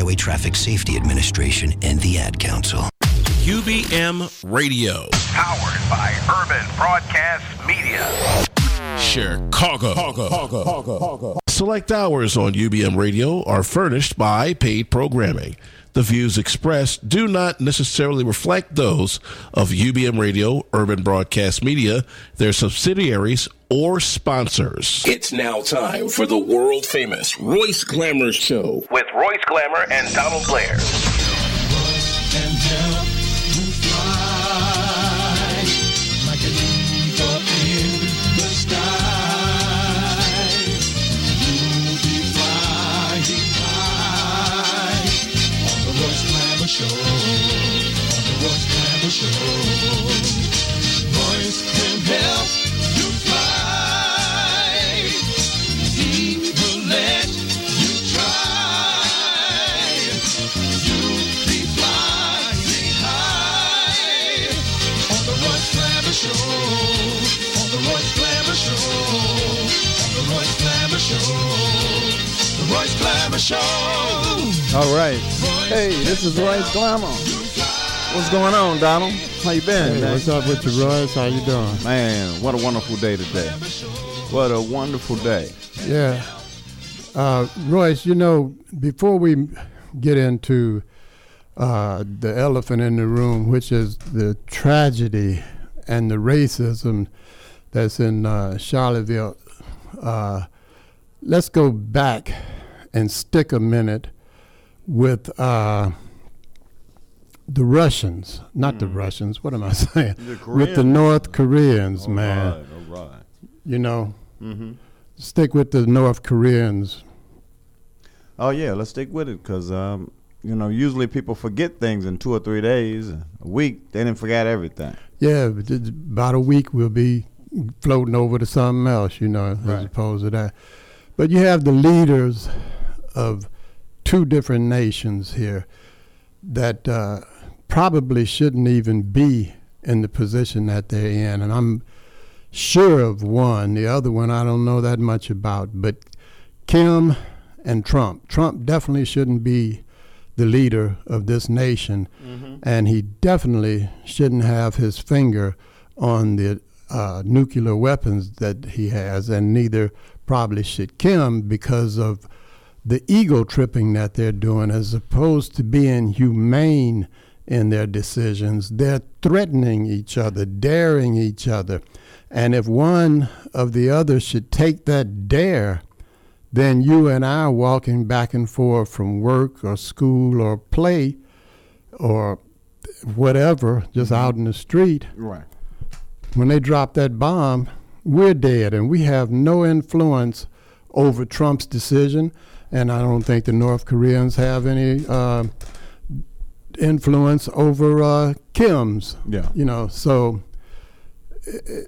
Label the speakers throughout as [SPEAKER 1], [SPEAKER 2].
[SPEAKER 1] Highway Traffic Safety Administration and the Ad Council.
[SPEAKER 2] UBM Radio.
[SPEAKER 3] Powered by Urban Broadcast Media.
[SPEAKER 2] Chicago. Select hours on UBM Radio are furnished by paid programming. The views expressed do not necessarily reflect those of UBM Radio, Urban Broadcast Media, their subsidiaries, or sponsors. It's now time for the world famous Royce Glamour Show.
[SPEAKER 3] With Royce Glamour and Donald Blair.
[SPEAKER 4] Show.
[SPEAKER 5] All right. Hey, this is Royce Glamour. What's going on, Donald? How you been,
[SPEAKER 6] Hey,
[SPEAKER 5] man?
[SPEAKER 6] what's up with you, Royce? How you doing?
[SPEAKER 5] Man, what a wonderful day today. What a wonderful day.
[SPEAKER 6] Yeah. Uh, Royce, you know, before we get into uh, the elephant in the room, which is the tragedy and the racism that's in uh, Charlottesville, uh, let's go back and stick a minute with uh, the Russians, not the Russians. What am I saying?
[SPEAKER 5] The
[SPEAKER 6] with the North Koreans, man.
[SPEAKER 5] All right, all right.
[SPEAKER 6] You know,
[SPEAKER 5] Mm-hmm.
[SPEAKER 6] stick with the North Koreans.
[SPEAKER 5] Oh yeah, let's stick with it because um, you know usually people forget things in two or three days, a week. They didn't forget everything.
[SPEAKER 6] Yeah, but about a week we'll be floating over to something else, you know, as opposed to that. But you have the leaders of two different nations here that uh, probably shouldn't even be in the position that they're in. And I'm sure of one. The other one I don't know that much about. But Kim and Trump. Trump definitely shouldn't be the leader of this nation. And he definitely shouldn't have his finger on the uh, nuclear weapons that he has. And neither probably should Kim because of the ego tripping that they're doing as opposed to being humane in their decisions. They're threatening each other, daring each other. And if one of the others should take that dare, then you and I are walking back and forth from work or school or play or whatever, just mm-hmm. out in the street.
[SPEAKER 5] Right.
[SPEAKER 6] When they drop that bomb, we're dead and we have no influence over Trump's decision. And I don't think the North Koreans have any uh, influence over uh, Kim's.
[SPEAKER 5] Yeah.
[SPEAKER 6] You know, so uh,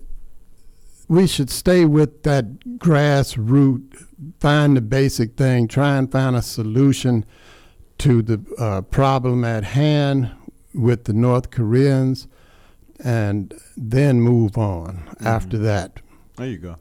[SPEAKER 6] we should stay with that grassroots, find the basic thing, try and find a solution to the uh, problem at hand with the North Koreans, and then move on after that.
[SPEAKER 5] There you go.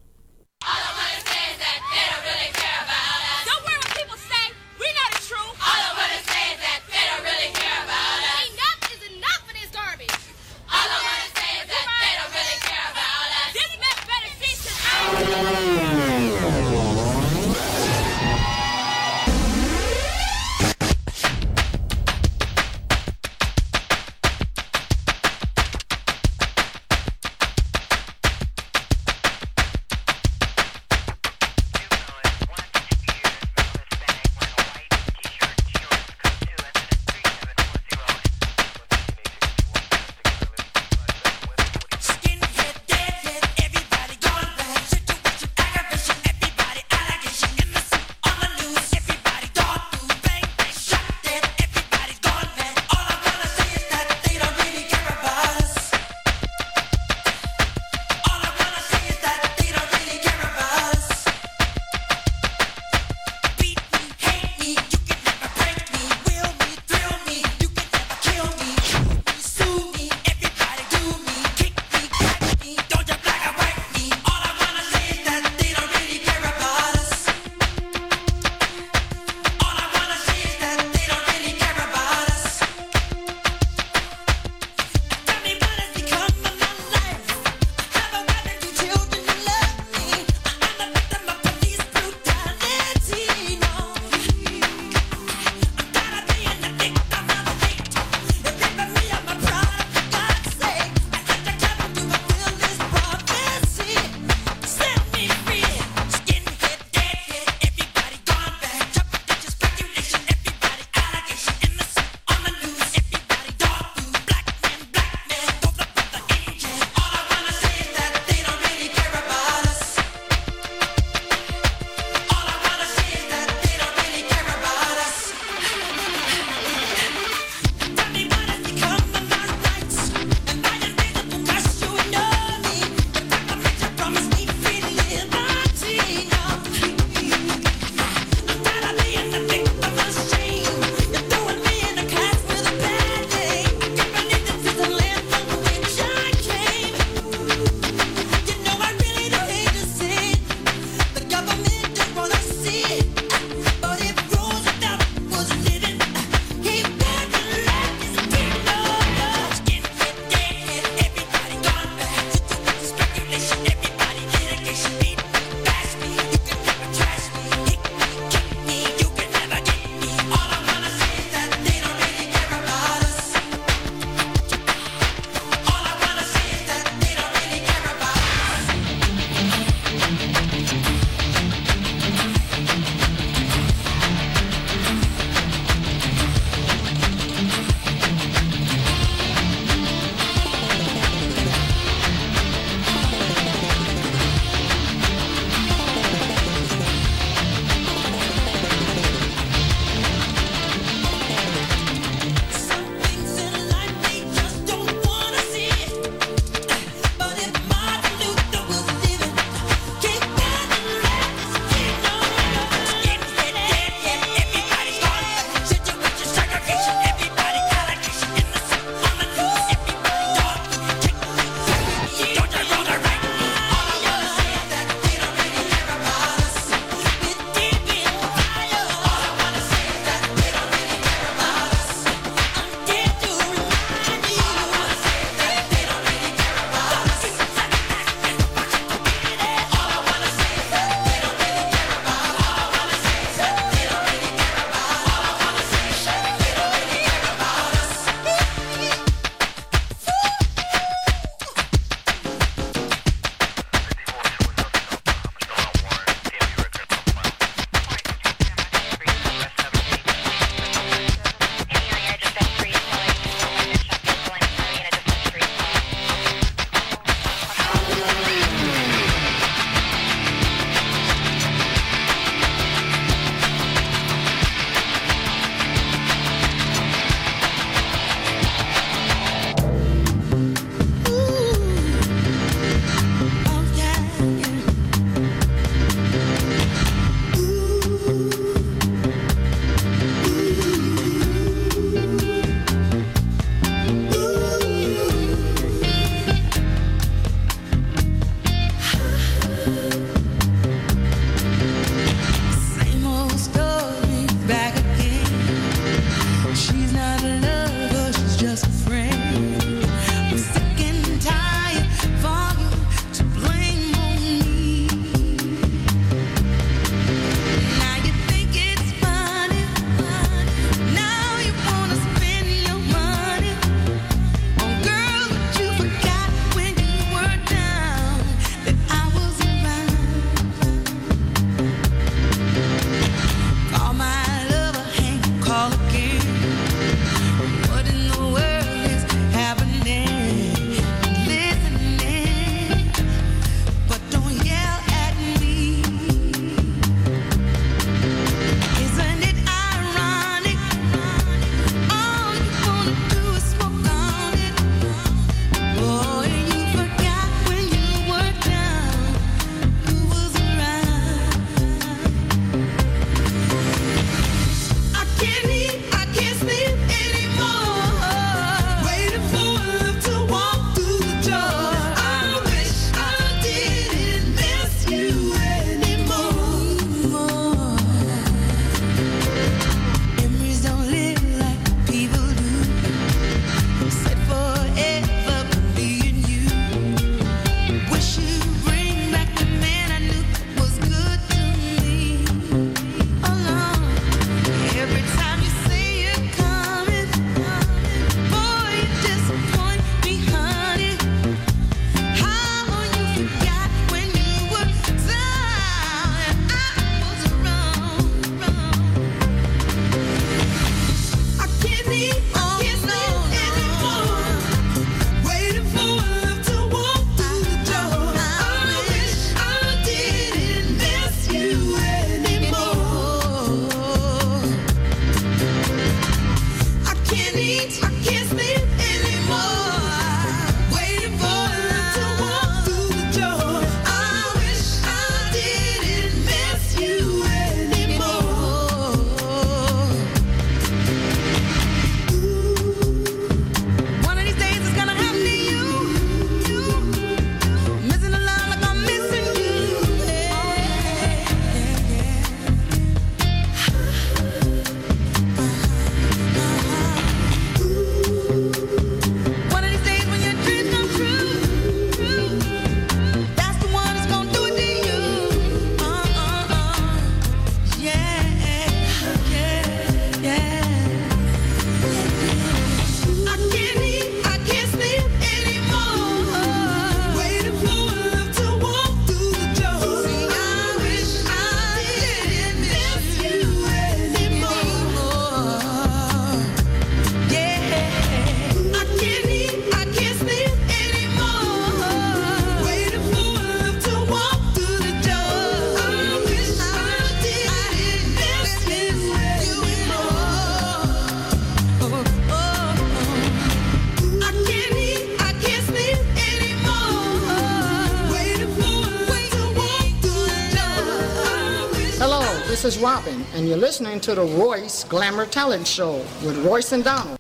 [SPEAKER 7] Robin, and you're listening to the Royce Glamour Talent Show with Royce and Donald.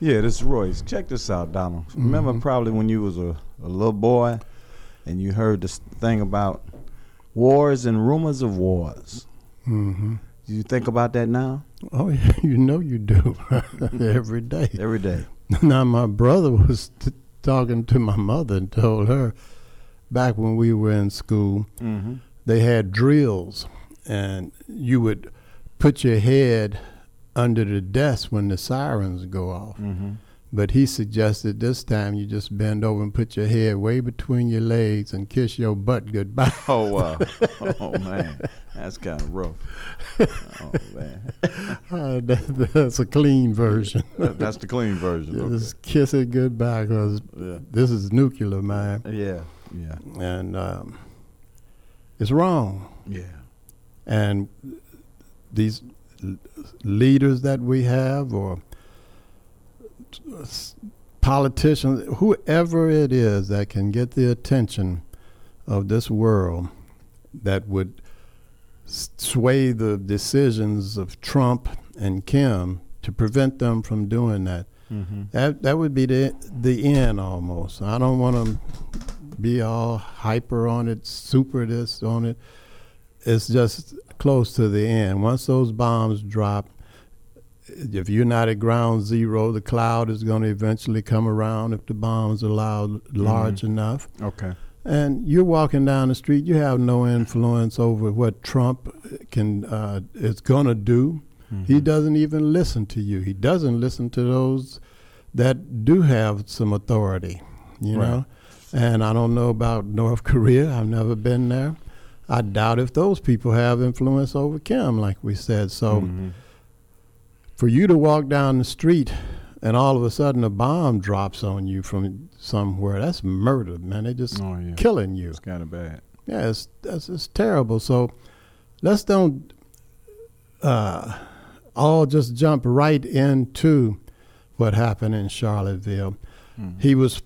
[SPEAKER 5] Yeah, this is Royce. Check this out, Donald. Remember probably when you was a, a little boy and you heard this thing about wars and rumors of wars.
[SPEAKER 6] hmm
[SPEAKER 5] Do you think about that now?
[SPEAKER 6] Oh, yeah, you know you do every day.
[SPEAKER 5] Every day.
[SPEAKER 6] Now, my brother was t- talking to my mother and told her back when we were in school,
[SPEAKER 5] Mm-hmm.
[SPEAKER 6] they had drills, and you would put your head under the desk when the sirens go off.
[SPEAKER 5] Mm-hmm.
[SPEAKER 6] But he suggested this time you just bend over and put your head way between your legs and kiss your butt goodbye.
[SPEAKER 5] Oh wow. oh man. That's kind of rough. Oh man.
[SPEAKER 6] Uh, that, that's a clean version.
[SPEAKER 5] That- That's the clean version. Okay.
[SPEAKER 6] Just kiss it goodbye because
[SPEAKER 5] Yeah.
[SPEAKER 6] this is nuclear, man.
[SPEAKER 5] Yeah. Yeah.
[SPEAKER 6] And um, it's wrong.
[SPEAKER 5] Yeah.
[SPEAKER 6] And these leaders that we have, or politicians, whoever it is that can get the attention of this world that would sway the decisions of Trump and Kim to prevent them from doing that.
[SPEAKER 5] Mm-hmm.
[SPEAKER 6] That that would be the the end almost. I don't want to be all hyper on it, super this on it. It's just close to the end. Once those bombs drop, if you're not at ground zero, the cloud is going to eventually come around if the bombs are loud, large enough.
[SPEAKER 5] Okay.
[SPEAKER 6] And you're walking down the street, you have no influence over what Trump can uh, is going to do. He doesn't even listen to you. He doesn't listen to those that do have some authority, you
[SPEAKER 5] Right.
[SPEAKER 6] know. And I don't know about North Korea. I've never been there. I doubt if those people have influence over Kim, like we said. So
[SPEAKER 5] Mm-hmm.
[SPEAKER 6] for you to walk down the street and all of a sudden a bomb drops on you from somewhere, that's murder, man. They're just
[SPEAKER 5] Oh yeah.
[SPEAKER 6] killing you.
[SPEAKER 5] It's kind of bad.
[SPEAKER 6] Yeah, it's that's it's terrible. So let's don't uh, all just jump right into what happened in Charlottesville. He was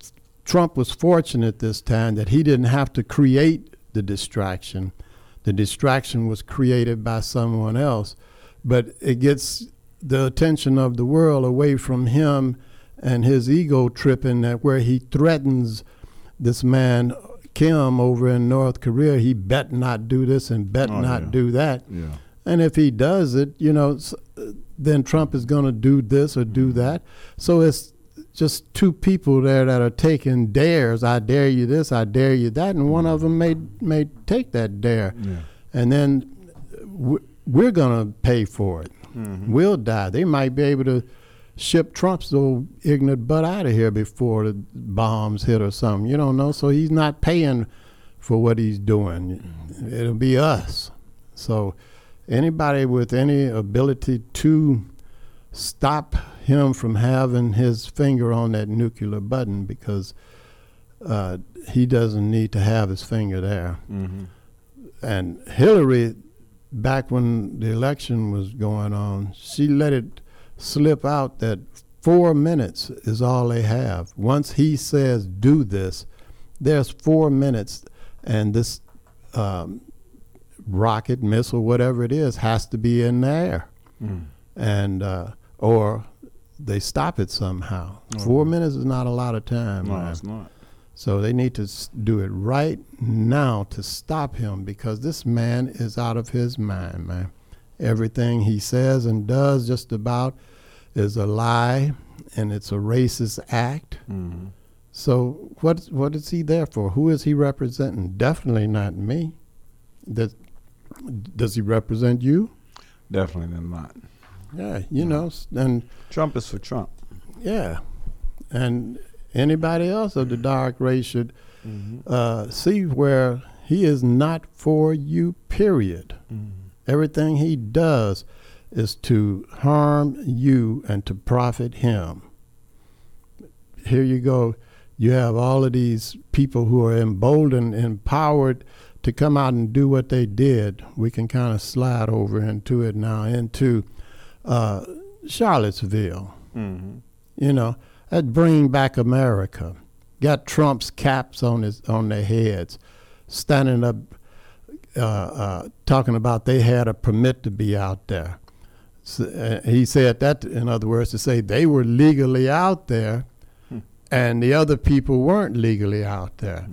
[SPEAKER 6] Trump was fortunate this time that he didn't have to create the distraction. The distraction was created by someone else, but it gets the attention of the world away from him and his ego tripping that where he threatens this man Kim over in North Korea, he bet not do this and bet
[SPEAKER 5] Oh,
[SPEAKER 6] not
[SPEAKER 5] yeah.
[SPEAKER 6] do that.
[SPEAKER 5] Yeah.
[SPEAKER 6] And if he does it, you know, then Trump is going to do this or do mm-hmm. that. So it's just two people there that are taking dares. I dare you this, I dare you that, and one of them may may take that dare,
[SPEAKER 5] Yeah.
[SPEAKER 6] and then we're going to pay for it. Mm-hmm. We'll die. They might be able to ship Trump's little ignorant butt out of here before the bombs hit or something. You don't know. So he's not paying for what he's doing. Mm-hmm. It'll be us. So anybody with any ability to stop him from having his finger on that nuclear button because uh, he doesn't need to have his finger there.
[SPEAKER 5] Mm-hmm.
[SPEAKER 6] And Hillary, back when the election was going on, she let it slip out that four minutes is all they have. Once he says do this, there's four minutes, and this um, rocket, missile, whatever it is, has to be in the air, and uh, or they stop it somehow. Four minutes is not a lot of time.
[SPEAKER 5] No,
[SPEAKER 6] man.
[SPEAKER 5] it's not.
[SPEAKER 6] So they need to do it right now to stop him because this man is out of his mind, man. Everything he says and does just about is a lie and it's a racist act.
[SPEAKER 5] Mm-hmm.
[SPEAKER 6] So what what is he there for? Who is he representing? Definitely not me. Does, does he represent you?
[SPEAKER 5] Definitely not.
[SPEAKER 6] Yeah, you know, and
[SPEAKER 5] Trump is for Trump.
[SPEAKER 6] Yeah, and anybody else of the dark race should uh, see where he is not for you. Period. Everything he does is to harm you and to profit him. Here you go. You have all of these people who are emboldened, empowered to come out and do what they did. We can kind of slide over into it now, into uh, Charlottesville
[SPEAKER 5] Mm-hmm.
[SPEAKER 6] you know, that bring back America. Got Trump's caps on his on their heads, standing up, uh, uh, talking about they had a permit to be out there. So, uh, he said that, in other words, to say they were legally out there, and the other people weren't legally out there.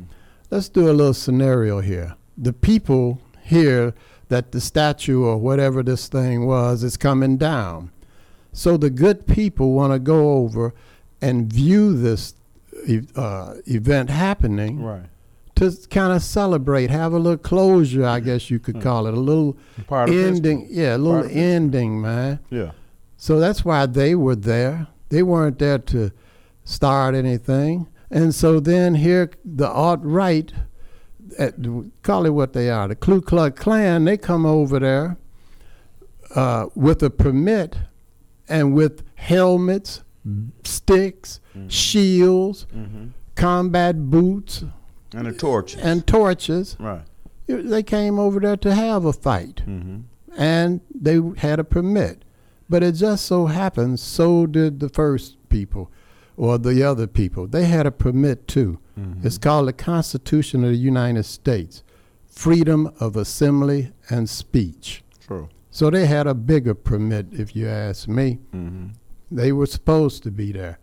[SPEAKER 6] Let's do a little scenario here. The people here that the statue or whatever this thing was is coming down. So the good people want to go over and view this uh, event happening
[SPEAKER 5] Right.
[SPEAKER 6] to kind of celebrate, have a little closure, I guess you could call it, a little
[SPEAKER 5] Part
[SPEAKER 6] ending. Yeah, a little ending, man.
[SPEAKER 5] Yeah.
[SPEAKER 6] So that's why they were there. They weren't there to start anything. And so then here, the alt right, call it what they are, the Ku Klux Klan, they come over there uh, with a permit and with helmets, sticks, shields, combat boots,
[SPEAKER 5] And the torch.
[SPEAKER 6] and torches.
[SPEAKER 5] right.
[SPEAKER 6] They came over there to have a fight
[SPEAKER 5] Mm-hmm.
[SPEAKER 6] and they had a permit. But it just so happens, so did the first people or the other people. They had a permit too. It's called the Constitution of the United States freedom of assembly and speech.
[SPEAKER 5] True.
[SPEAKER 6] So they had a bigger permit, if you ask me.
[SPEAKER 5] Mm-hmm.
[SPEAKER 6] They were supposed to be there.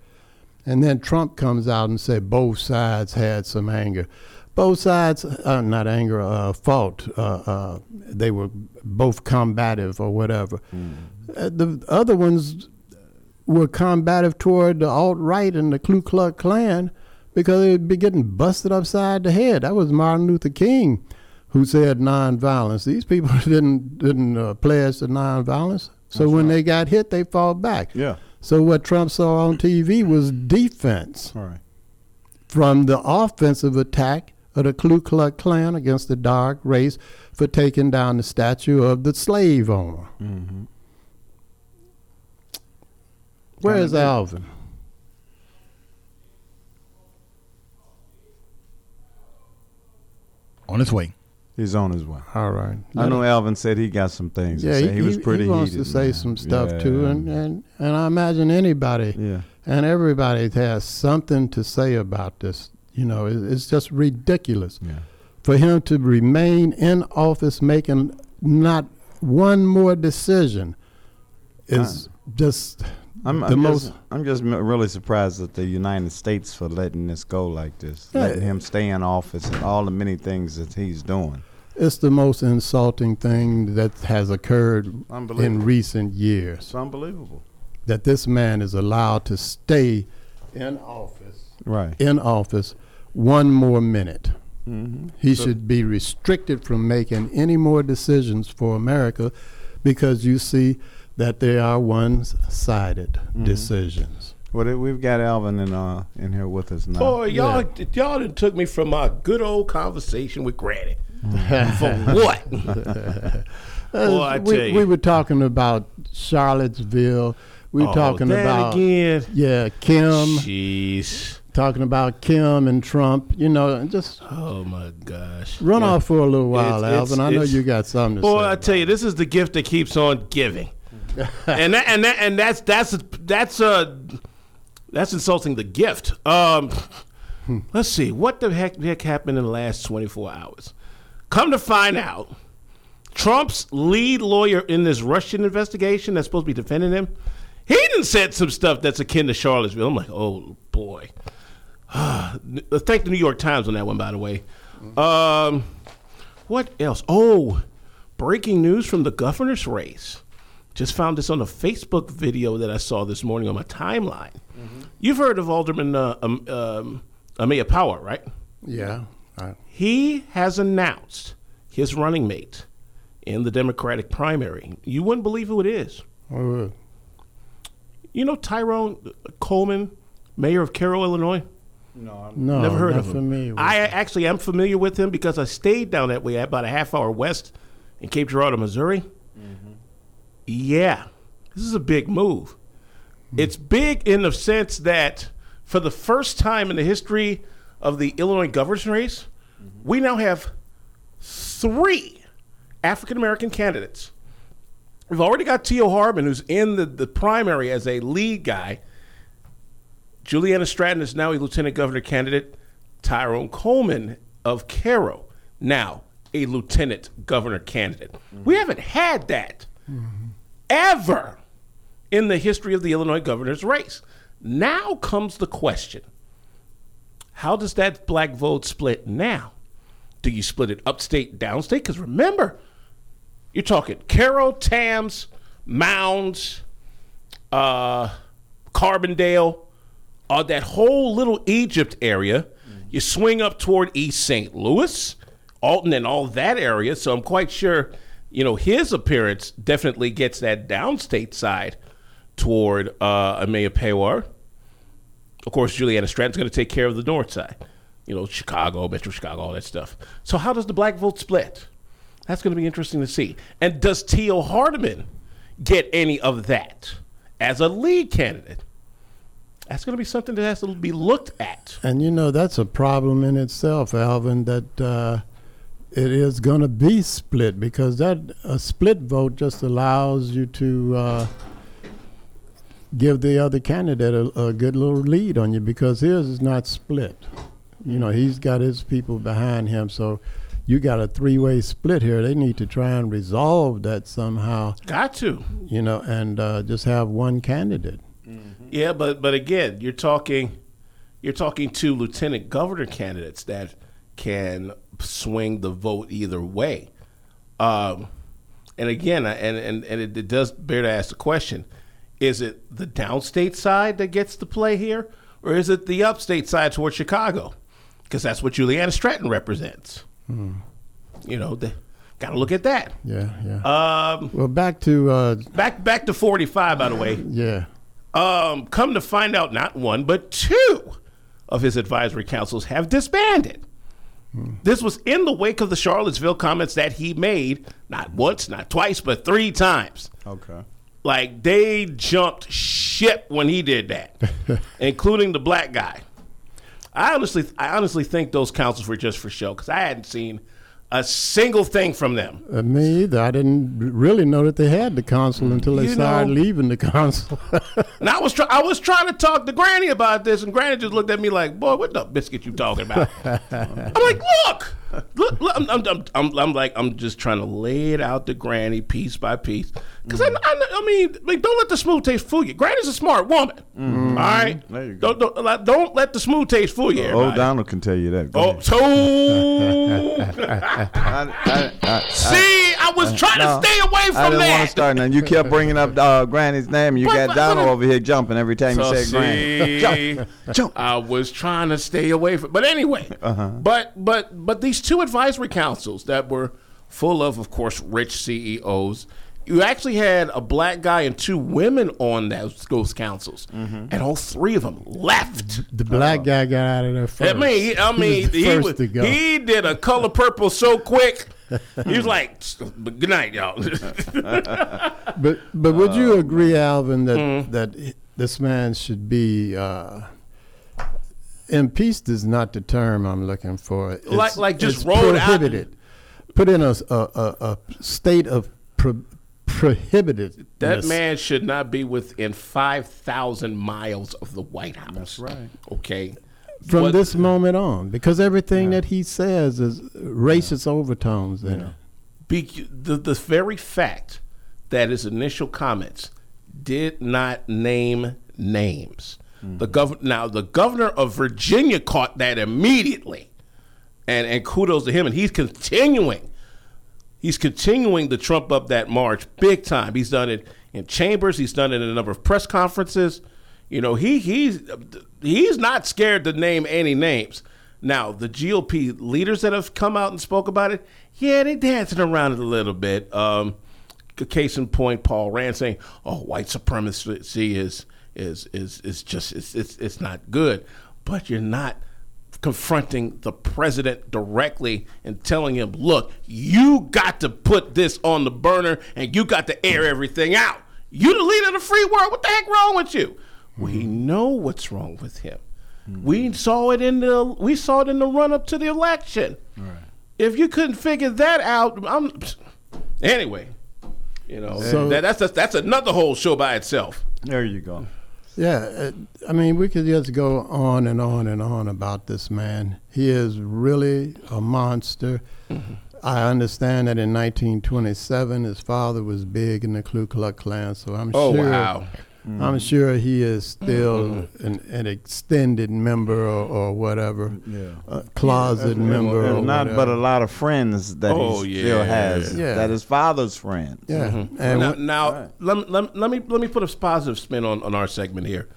[SPEAKER 6] And then Trump comes out and said both sides had some anger. Both sides, uh, not anger, uh, fault. Uh, uh, they were both combative or whatever. Uh, the other ones were combative toward the alt right and the Ku Klux Klan because they'd be getting busted upside the head. That was Martin Luther King who said nonviolence. These people didn't didn't uh, pledge to nonviolence. So when they got hit, they fought back.
[SPEAKER 5] Yeah.
[SPEAKER 6] So what Trump saw on TV was defense
[SPEAKER 5] right.
[SPEAKER 6] from the offensive attack of the Ku Klux Klan against the dark race for taking down the statue of the slave owner.
[SPEAKER 5] Mm-hmm.
[SPEAKER 6] Where
[SPEAKER 5] Kinda
[SPEAKER 6] is
[SPEAKER 5] did.
[SPEAKER 6] Alvin?
[SPEAKER 8] On his way.
[SPEAKER 5] He's on his way.
[SPEAKER 6] All right.
[SPEAKER 5] I know Alvin said he got some things
[SPEAKER 6] Yeah,
[SPEAKER 5] to
[SPEAKER 6] he,
[SPEAKER 5] say. He, was pretty
[SPEAKER 6] he wants
[SPEAKER 5] heated,
[SPEAKER 6] to say
[SPEAKER 5] man.
[SPEAKER 6] some stuff
[SPEAKER 5] Yeah.
[SPEAKER 6] too, and, and and I imagine anybody
[SPEAKER 5] yeah.
[SPEAKER 6] and everybody has something to say about this. You know, it, it's just ridiculous
[SPEAKER 5] Yeah.
[SPEAKER 6] for him to remain in office making not one more decision. Is just
[SPEAKER 5] I'm,
[SPEAKER 6] the
[SPEAKER 5] I'm
[SPEAKER 6] most.
[SPEAKER 5] just, I'm just really surprised at the United States for letting this go like this,
[SPEAKER 6] Yeah.
[SPEAKER 5] letting him stay in office and all the many things that he's doing.
[SPEAKER 6] It's the most insulting thing that has occurred in recent years.
[SPEAKER 5] It's unbelievable.
[SPEAKER 6] That this man is allowed to stay in office.
[SPEAKER 5] Right.
[SPEAKER 6] In office, one more minute.
[SPEAKER 5] Mm-hmm.
[SPEAKER 6] He should be restricted from making any more decisions for America because you see that they are one-sided
[SPEAKER 5] Mm-hmm.
[SPEAKER 6] decisions.
[SPEAKER 5] Well, we've got Alvin in uh in here with us now.
[SPEAKER 2] Boy, y'all, y'all done took me from my good old conversation with Granny. For what? Boy, I
[SPEAKER 6] we,
[SPEAKER 2] tell you.
[SPEAKER 6] we were talking about Charlottesville. We were
[SPEAKER 2] Oh,
[SPEAKER 6] talking
[SPEAKER 2] that
[SPEAKER 6] about
[SPEAKER 2] again.
[SPEAKER 6] yeah Kim,
[SPEAKER 2] Jeez.
[SPEAKER 6] talking about Kim and Trump. You know, and just
[SPEAKER 2] Oh my gosh.
[SPEAKER 6] run off for a little while,
[SPEAKER 2] It's- it's-
[SPEAKER 6] Alvin. I know you got something to
[SPEAKER 2] Boy,
[SPEAKER 6] say.
[SPEAKER 2] I tell you, this is the gift that keeps on giving. and that, and that, and that's that's that's a That's insulting the gift. Um, let's see. What the heck, heck happened in the last 24 hours? Come to find out, Trump's lead lawyer in this Russian investigation that's supposed to be defending him, he didn't said some stuff that's akin to Charlottesville. I'm like, oh boy. Thank the New York Times on that one, by the way. Um, what else? Oh, breaking news from the governor's race. Just found this on a Facebook video that I saw this morning on my timeline. You've heard of Alderman uh, um, um, Ameya Pawar, right?
[SPEAKER 6] Yeah. I,
[SPEAKER 2] He has announced his running mate in the Democratic primary. You wouldn't believe who it is.
[SPEAKER 6] oh,
[SPEAKER 2] You know Tyrone Coleman, mayor of Cairo, Illinois?
[SPEAKER 5] No, I've
[SPEAKER 6] no,
[SPEAKER 2] Never heard
[SPEAKER 6] not
[SPEAKER 2] of him.
[SPEAKER 6] familiar with
[SPEAKER 2] I actually am familiar with him because I stayed down that way about a half hour west in Cape Girardeau, Missouri. Yeah, this is a big move. Hmm. It's big in the sense that for the first time in the history of the Illinois governor's race, mm-hmm. we now have three African American candidates. We've already got Tio Hardiman, who's in the, the primary as a lead guy. Juliana Stratton is now a lieutenant governor candidate. Tyrone Coleman of Cairo, now a lieutenant governor candidate. Mm-hmm. We haven't had that mm-hmm. Ever in the history of the Illinois governor's race. Now comes the question how does that black vote split now? Do you split it upstate, downstate? Because remember, you're talking Cairo, Tamms, Mounds, uh, Carbondale, uh, that whole little Egypt area. You swing up toward East St. Louis, Alton, and all that area. So I'm quite sure, you know, his appearance definitely gets that downstate side toward uh, Ameya Pawar. Of course, Juliana Stratton's going to take care of the north side. You know, Chicago, Metro Chicago, all that stuff. So how does the black vote split? That's going to be interesting to see. And does Tio Hardiman get any of that as a lead candidate? That's going to be something that has to be looked at.
[SPEAKER 6] And you know that's a problem in itself, Alvin. That uh, it is going to be split because that a split vote just allows you to uh, give the other candidate a, a good little lead on you because his is not split. You know he's got his people behind him, so you got a three-way split here. They need to try and resolve that somehow.
[SPEAKER 2] Got to.
[SPEAKER 6] You know, and uh, just have one candidate.
[SPEAKER 2] Yeah, but but again, you're talking you're talking two lieutenant governor candidates that can swing the vote either way. Um, and again, and and and it, it does bear to ask the question: Is it the downstate side that gets to play here, or is it the upstate side towards Chicago? Because that's what Juliana Stratton represents. You know, got to look at that.
[SPEAKER 6] Yeah, yeah.
[SPEAKER 2] Um,
[SPEAKER 6] well, back to uh,
[SPEAKER 2] back back to 45, by the way.
[SPEAKER 6] yeah.
[SPEAKER 2] Um, come to find out, not one but two of his advisory councils have disbanded. This was in the wake of the Charlottesville comments that he made, not once, not twice, but three times.
[SPEAKER 5] Okay.
[SPEAKER 2] Like they jumped ship when he did that, including the black guy. I honestly, I honestly think those councils were just for show because I hadn't seen a single thing from them.
[SPEAKER 6] Uh, me either. I didn't really know that they had the council until they
[SPEAKER 2] You
[SPEAKER 6] started
[SPEAKER 2] know-
[SPEAKER 6] leaving the council.
[SPEAKER 2] And I was, try- I was trying to talk to Granny about this, and Granny just looked at me like, "Boy, what the biscuit you talking about?" I'm like, "Look, look, look I'm, I'm, I'm, I'm, I'm like, I'm just trying to lay it out to Granny piece by piece, because I, I, I mean, like, don't let the smooth taste fool you. Granny's a smart woman, mm-hmm. all right.
[SPEAKER 5] There you go.
[SPEAKER 2] Don't, don't, let- don't let the smooth taste fool you.
[SPEAKER 5] Old
[SPEAKER 2] everybody.
[SPEAKER 5] Donald can tell you that. Go
[SPEAKER 2] Oh,
[SPEAKER 5] ahead.
[SPEAKER 2] so
[SPEAKER 5] I, I, I,
[SPEAKER 2] see, I was trying
[SPEAKER 5] no,
[SPEAKER 2] to stay away from
[SPEAKER 5] I didn't
[SPEAKER 2] that.
[SPEAKER 5] want to start, and you kept bringing up uh, Granny's name, and you
[SPEAKER 2] But-
[SPEAKER 5] got
[SPEAKER 2] but-
[SPEAKER 5] Donald
[SPEAKER 2] but-
[SPEAKER 5] over here jumping every time you
[SPEAKER 2] So
[SPEAKER 5] said Granny. Jump, jump.
[SPEAKER 2] I was trying to stay away from, but anyway.
[SPEAKER 5] Uh-huh.
[SPEAKER 2] But but but these two advisory councils that were full of, of course, rich CEOs. You actually had a black guy and two women on those, those councils,
[SPEAKER 5] Mm-hmm.
[SPEAKER 2] and all three of them left.
[SPEAKER 6] the black guy got out of there first.
[SPEAKER 2] I mean, he- I
[SPEAKER 6] He
[SPEAKER 2] mean,
[SPEAKER 6] was the
[SPEAKER 2] he,
[SPEAKER 6] first
[SPEAKER 2] was,
[SPEAKER 6] to go.
[SPEAKER 2] he did a color purple so quick. He was like, "Good night, y'all."
[SPEAKER 6] But but would you agree, Alvin, that
[SPEAKER 2] mm-hmm.
[SPEAKER 6] that this man should be uh, impeached? Is not the term I'm looking for. It's,
[SPEAKER 2] Like- like just
[SPEAKER 6] it's
[SPEAKER 2] rolled out-
[SPEAKER 6] prohibited. Put in a a, a, a state of pro, prohibited.
[SPEAKER 2] That man should not be within 5,000 miles of the White House. That's
[SPEAKER 5] right.
[SPEAKER 2] Okay.
[SPEAKER 6] From
[SPEAKER 2] What-
[SPEAKER 6] this moment on, because everything that he says is racist overtones in it.
[SPEAKER 2] be, the, the very fact that his initial comments did not name names. The mm-hmm. gov- now the governor of Virginia caught that immediately, and and kudos to him. And he's continuing, he's continuing to trump up that march big time. He's done it in chambers. He's done it in a number of press conferences. You know, he he's he's not scared to name any names. Now, the GOP leaders that have come out and spoke about it, yeah, they dancing around it a little bit. Um, case in point, Paul Rand saying, "Oh, white supremacy is is is is just it's it's, it's not good," but you're not confronting the president directly and telling him, "Look, you got to put this on the burner and you got to air everything out. You the leader of the free world. What the heck wrong with you?" We know what's wrong with him. We saw it in the we saw it in the run up to the election. If you couldn't figure that out, I'm anyway. You know
[SPEAKER 6] So-
[SPEAKER 2] that, that's that's another whole show by itself.
[SPEAKER 5] There you go.
[SPEAKER 6] Yeah, uh, I mean, we could just go on and on and on about this man. He is really a monster. I understand that in 1927, his father was big in the Ku Klux Klan, so I'm
[SPEAKER 2] Oh,
[SPEAKER 6] sure.
[SPEAKER 2] wow. Mm-hmm.
[SPEAKER 6] I'm sure he is still mm-hmm. an, an extended member or, or whatever,
[SPEAKER 5] Yeah.
[SPEAKER 6] a closet member. or
[SPEAKER 5] And not but a lot of friends that
[SPEAKER 2] Oh,
[SPEAKER 5] he
[SPEAKER 2] yeah.
[SPEAKER 5] still has.
[SPEAKER 6] Yeah.
[SPEAKER 5] That his father's friends.
[SPEAKER 6] Yeah, mm-hmm. and
[SPEAKER 2] now,
[SPEAKER 6] what-
[SPEAKER 2] now let, me- let, me- let me let me put a positive spin on, on our segment here.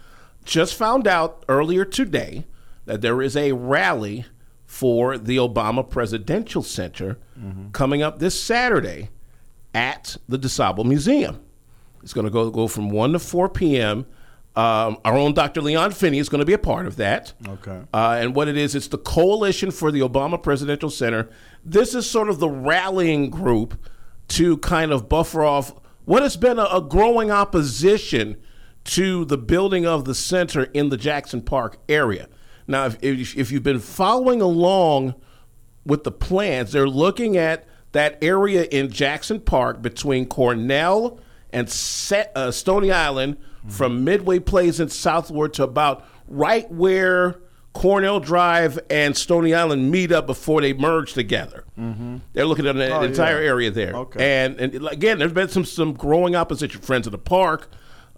[SPEAKER 2] Just found out earlier today that there is a rally for the Obama Presidential Center coming up this Saturday at the DuSable Museum. It's going to go go from one to four p.m. Um, our own Dr. Leon Finney is going to be a part of that.
[SPEAKER 5] Okay.
[SPEAKER 2] Uh, and what it is, it's the Coalition for the Obama Presidential Center. This is sort of the rallying group to kind of buffer off what has been a, a growing opposition to the building of the center in the Jackson Park area. Now, if, if, if you've been following along with the plans, they're looking at that area in Jackson Park between Cornell and Set, uh, Stony Island from Midway Plaisance southward to about right where Cornell Drive and Stony Island meet up before they merge together. They're looking at an
[SPEAKER 5] Oh,
[SPEAKER 2] entire
[SPEAKER 5] yeah.
[SPEAKER 2] area there.
[SPEAKER 5] Okay.
[SPEAKER 2] And, and again, there's been some, some growing opposition. Friends of the Park,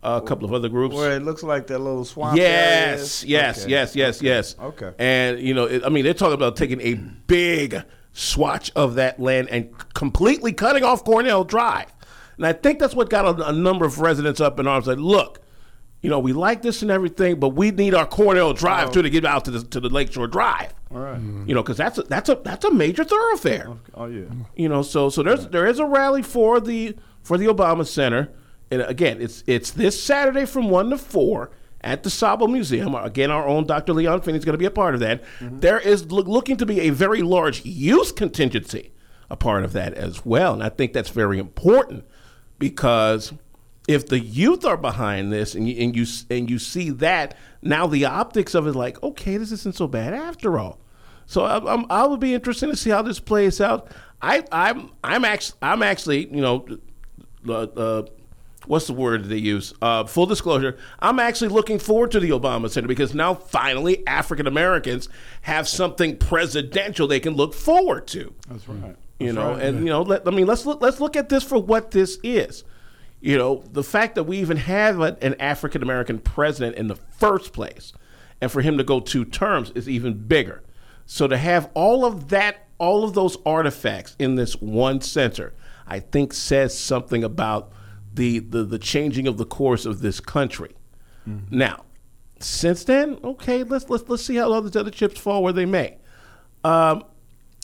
[SPEAKER 2] a couple of other groups.
[SPEAKER 5] Where it looks like that little swamp.
[SPEAKER 2] Yes, yes,
[SPEAKER 5] Okay.
[SPEAKER 2] yes, yes, yes.
[SPEAKER 5] Okay.
[SPEAKER 2] And you know, it, I mean, they're talking about taking a big swatch of that land and completely cutting off Cornell Drive. And I think that's what got a, a number of residents up in arms. Like, look, you know, we like this and everything, but we need our Cornell Drive too to get out to the to the Lakeshore Drive.
[SPEAKER 5] All right. Mm-hmm.
[SPEAKER 2] You know, because that's a, that's a that's a major thoroughfare.
[SPEAKER 5] Oh yeah. Mm-hmm.
[SPEAKER 2] You know, so so there's there is a rally for the for the Obama Center, and again, it's it's this Saturday from one to four at the DuSable Museum. Again, our own Dr. Leon Finney is going to be a part of that. Mm-hmm. There is loo- looking to be a very large youth contingency a part of that as well, and I think that's very important because if the youth are behind this and you, and you and you see that now the optics of it like okay this isn't so bad after all. So I, I'm, I would be interested to see how this plays out. I I'm I'm actually I'm actually you know uh, uh, what's the word they use? Uh, full disclosure I'm actually looking forward to the Obama Center because now finally African Americans have something presidential they can look forward to.
[SPEAKER 5] That's right.
[SPEAKER 2] You know and you know let, i mean let's look let's look at this for what this is. You know the fact that we even have a, an african american president in the first place and for him to go two terms is even bigger. So to have all of that all of those artifacts in this one center i think says something about the the, the changing of the course of this country. Now since then okay let's let's let's see how all these other chips fall where they may. Um,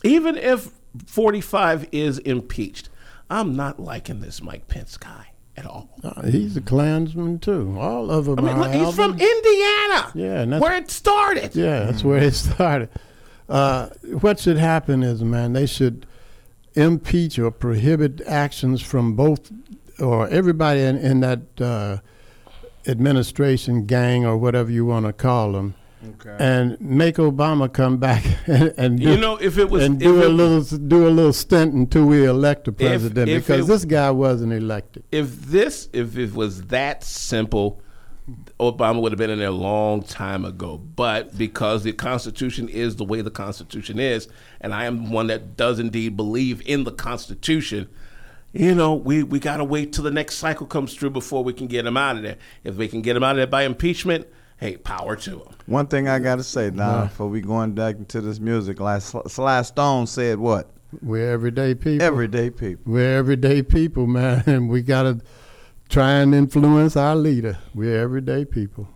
[SPEAKER 2] even if 45 is impeached, I'm not liking this Mike Pence guy at all.
[SPEAKER 6] Uh, he's a Klansman too. All of them
[SPEAKER 2] I mean,
[SPEAKER 6] are.
[SPEAKER 2] look, he's from Indiana,
[SPEAKER 6] Yeah, and that's-
[SPEAKER 2] where it started.
[SPEAKER 6] Yeah, that's where it started. Uh, what should happen is, man, they should impeach or prohibit actions from both or everybody in, in that uh, administration gang or whatever you want to call them and make Obama come back and, and do,
[SPEAKER 2] You know, if it was-
[SPEAKER 6] and do a
[SPEAKER 2] it-
[SPEAKER 6] little do a little stint until we elect a president
[SPEAKER 2] if
[SPEAKER 6] because
[SPEAKER 2] it-
[SPEAKER 6] this guy wasn't elected.
[SPEAKER 2] if this if it was that simple obama would have been in there a long time ago. But because the constitution is the way the constitution is and i am one that does indeed believe in the constitution you know we, we got to wait till the next cycle comes through before we can get him out of there. If we can get him out of there by impeachment hey power to them.
[SPEAKER 5] One thing I gotta say now, before we going back into this music, like Sly Stone said, what?
[SPEAKER 6] We're everyday people.
[SPEAKER 5] Everyday people.
[SPEAKER 6] We're everyday people, man, and we gotta try and influence our leader. We're everyday people.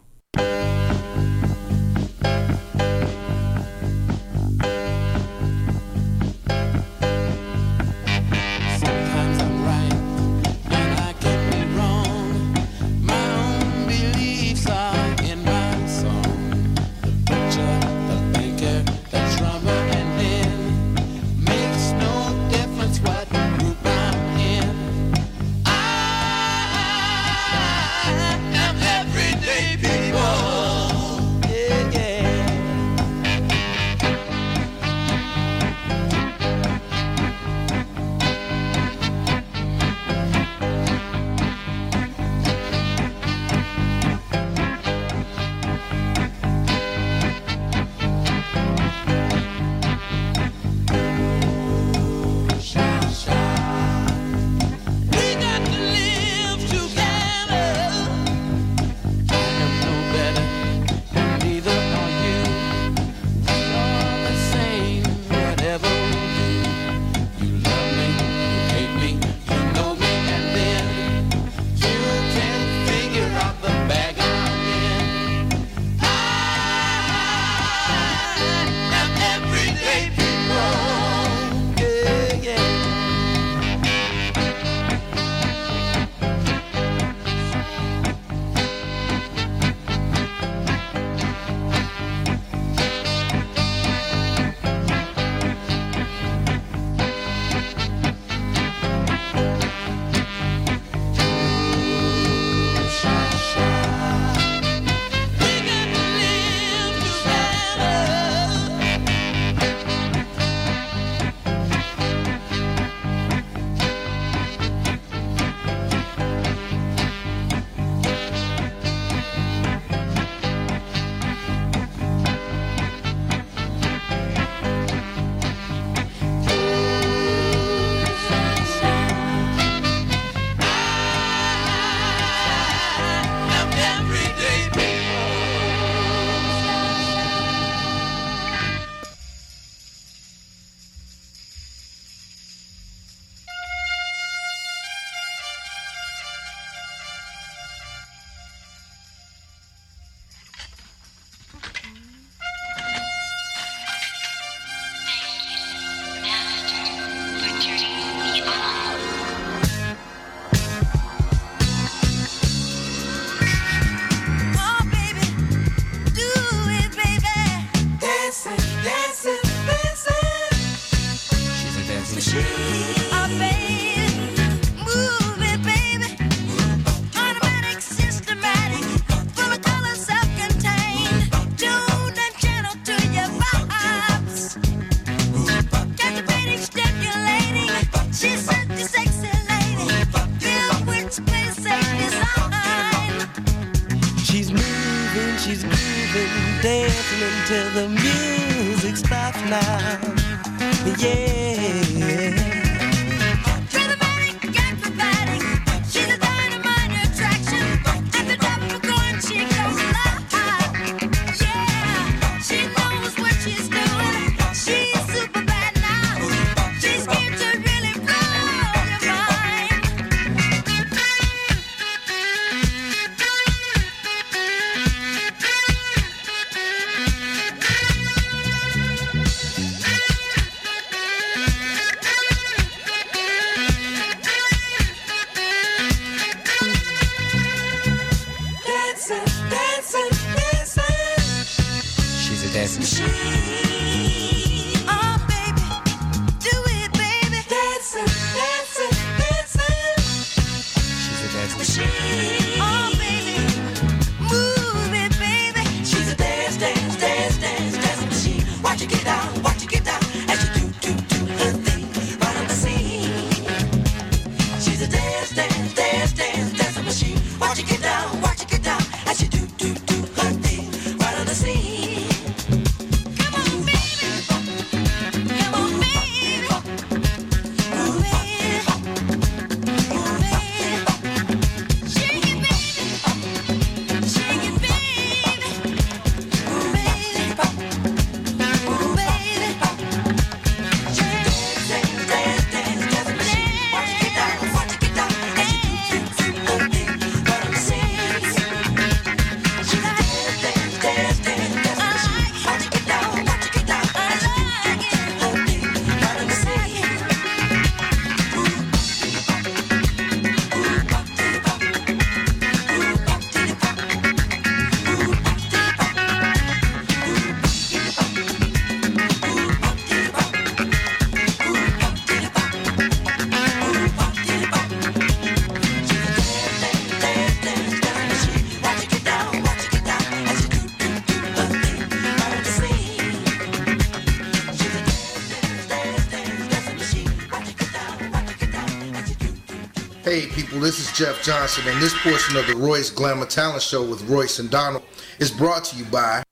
[SPEAKER 9] Jeff Johnson, and this portion of the Royce Glamour Talent Show with Royce and Donald is brought to you by.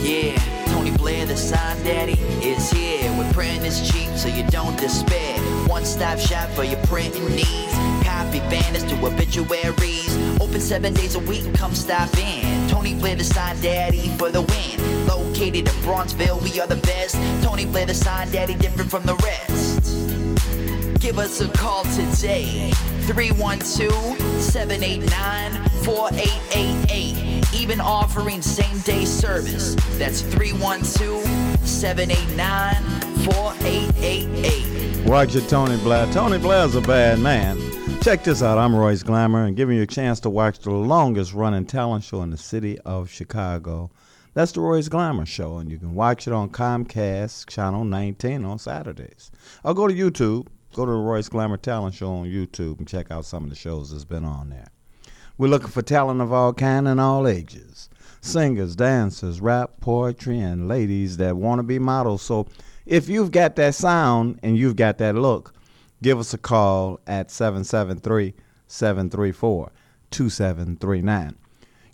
[SPEAKER 10] Yeah, Tony Blair, the sign daddy, is here. With printing is cheap, so you don't despair. One stop shop for your printing needs. Copy banners to obituaries. Open seven days a week, and come stop in. Tony Blair, the sign daddy, for the win. Located in Bronzeville, we are the best. Tony Blair, the sign daddy, different from the rest. Give us a call today. 312-789-4888. Even offering same day service. That's 312-789-4888.
[SPEAKER 5] Watch it, Tony Blair. Tony Blair's a bad man. Check this out. I'm Royce Glamour and giving you a chance to watch the longest running talent show in the city of Chicago. That's the Royce Glamour Show, and you can watch it on Comcast Channel 19 on Saturdays. Or go to YouTube. Go to the Royce Glamour Talent Show on YouTube and check out some of the shows that's been on there. We're looking for talent of all kind and all ages. Singers, dancers, rap, poetry, and ladies that want to be models. So if you've got that sound and you've got that look, give us a call at 773 734 2739.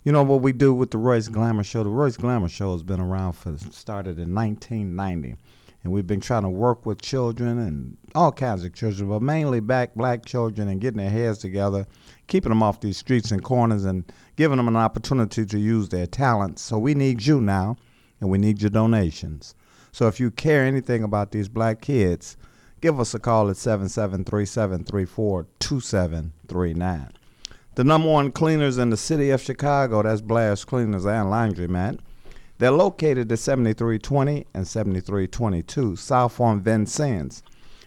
[SPEAKER 5] You know what we do with the Royce Glamour Show? The Royce Glamour Show has been around for started in 1990, and we've been trying to work with children and all kinds of children, but mainly back black children and getting their heads together, keeping them off these streets and corners, and giving them an opportunity to use their talents. So we need you now, and we need your donations. So if you care anything about these black kids, give us a call at 773 734 2739. The number one cleaners in the city of Chicago, that's Blair's Cleaners and Laundry Laundromat. They're located at 7320 and 7322 South on Vincennes.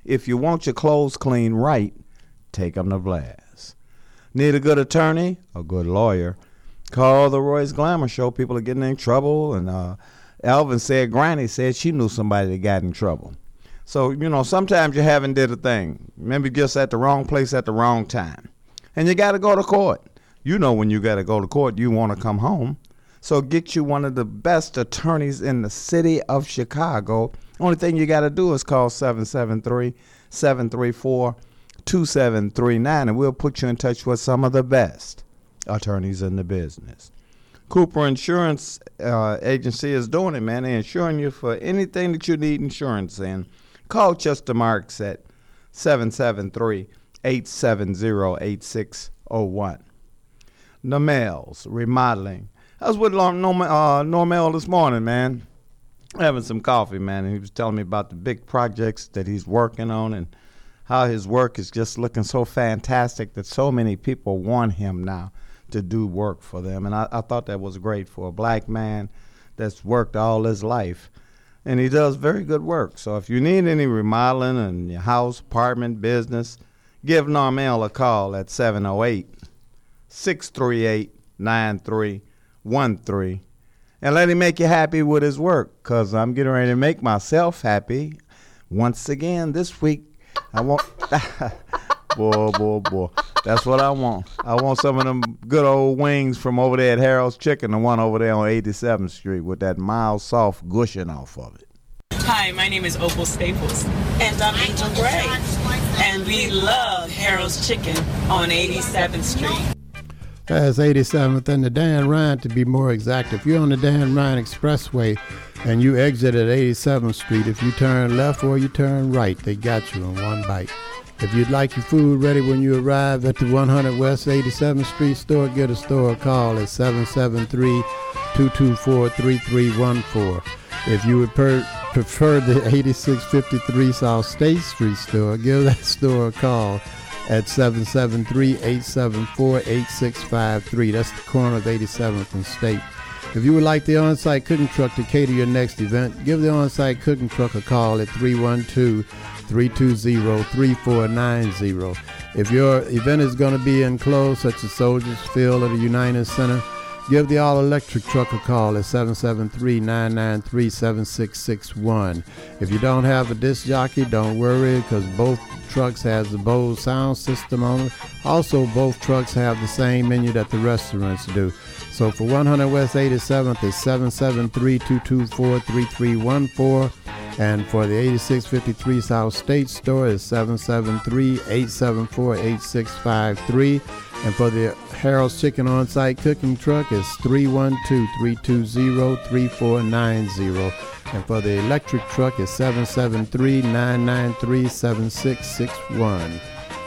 [SPEAKER 5] If you want your clothes clean right, take them to Blair's. Need a good attorney? A good lawyer? Call the Royce Glamour Show. People are getting in trouble, and uh, Elvin said Granny said she knew somebody that got in trouble. So you know, sometimes you haven't did a thing. Maybe just at the wrong place at the wrong time, and you got to go to court. You know, when you got to go to court, you want to come home. So get you one of the best attorneys in the city of Chicago. Only thing you got to do is call 773 734 2739, and we'll put you in touch with some of the best attorneys in the business. Cooper Insurance uh, Agency is doing it, man. They're insuring you for anything that you need insurance in. Call Chester Marks at 773 870 8601. Normels Remodeling. I was with Norm, Norm, uh, Normel this morning, man, having some coffee, man, and he was telling me about the big projects that he's working on and how his work is just looking so fantastic that so many people want him now to do work for them. And I, I thought that was great for a black man that's worked all his life. And he does very good work. So if you need any remodeling in your house, apartment, business, give Normel a call at 708 638 9313 and let him make you happy with his work because I'm getting ready to make myself happy. Once again, this week, I want. boy, boy, boy. That's what I want. I want some of them good old wings from over there at Harold's Chicken, the one over there on 87th Street with that mild, soft gushing off of it.
[SPEAKER 11] Hi, my name is Opal Staples. And I'm Angel Gray. And we love Harold's Chicken on 87th Street.
[SPEAKER 6] That's 87th and the Dan Ryan to be more exact. If you're on the Dan Ryan Expressway and you exit at 87th Street, if you turn left or you turn right, they got you in one bite. If you'd like your food ready when you arrive at the 100 West 87th Street store, get a store a call at 773-224-3314. If you would per- prefer the 8653 South State Street store, give that store a call at 773-874-8653. That's the corner of 87th and State. If you would like the on-site cooking truck to cater your next event, give the on-site cooking truck a call at 312-320-3490. If your event is going to be enclosed, such as Soldiers Field or the United Center, Give the all electric truck a call at 773 993 7661. If you don't have a disc jockey, don't worry because both trucks has the Bose sound system on it. Also, both trucks have the same menu that the restaurants do. So for 100 West 87th, it's 773 224 3314. And for the 8653 South State Store, it's 773 874 8653. And for the Harold's Chicken On Site Cooking Truck, it's 312 320 3490. And for the electric truck, it's 773 993 7661.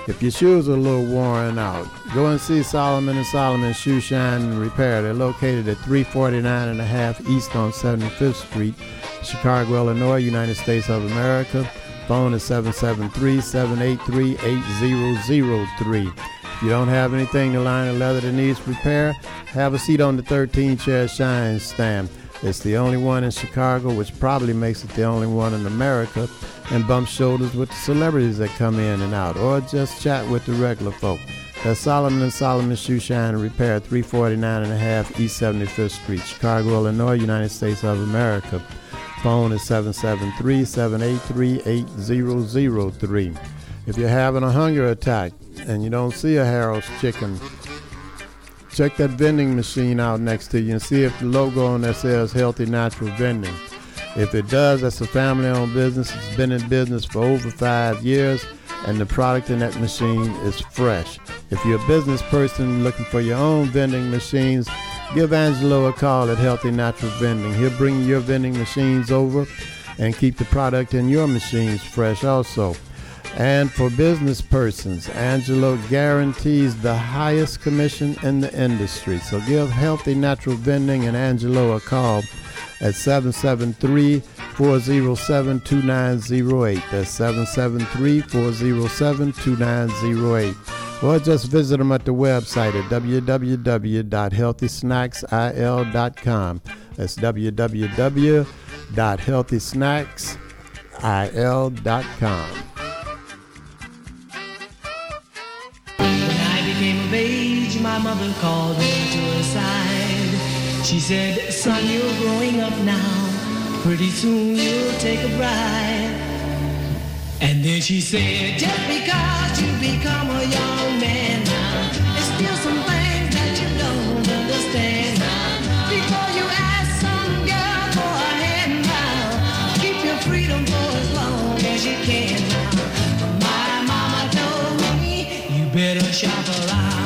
[SPEAKER 6] If your shoes are a little worn out, go and see Solomon and Solomon Shoe Shine and Repair. They're located at 349 and a half East on 75th Street, Chicago, Illinois, United States of America. Phone is 773-783-8003. If you don't have anything to line of leather that needs repair, have a seat on the 13 chair shine stand. It's the only one in Chicago, which probably makes it the only one in America, and bump shoulders with the celebrities that come in and out, or just chat with the regular folk. That's Solomon and Solomon Shoe Shine and Repair, 349 and a half East 75th Street, Chicago, Illinois, United States of America. Phone is 773-783-8003. If you're having a hunger attack and you don't see a Harold's chicken, check that vending machine out next to you and see if the logo on there says Healthy Natural Vending. If it does, that's a family owned business. It's been in business for over five years, and the product in that machine is fresh. If you're a business person looking for your own vending machines, give Angelo a call at Healthy Natural Vending. He'll bring your vending machines over and keep the product in your machines fresh also. And for business persons, Angelo guarantees the highest commission in the industry. So give Healthy Natural Vending and Angelo a call at 773 407 2908. That's 773 407 2908. Or just visit them at the website at www.healthysnacksil.com. That's www.healthysnacksil.com.
[SPEAKER 12] mother called me to her side. She said, son, you're growing up now. Pretty soon you'll take a bride. And then she said, just because you become a young man now, there's still some things that you don't understand. Before you ask some girl for a hand now, keep your freedom for as long as you can now. My mama told me you better shop around.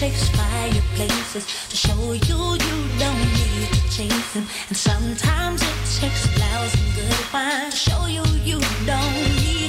[SPEAKER 13] Takes fireplaces to show you you don't need to chase them, and sometimes it takes flowers and good wine to show you you don't need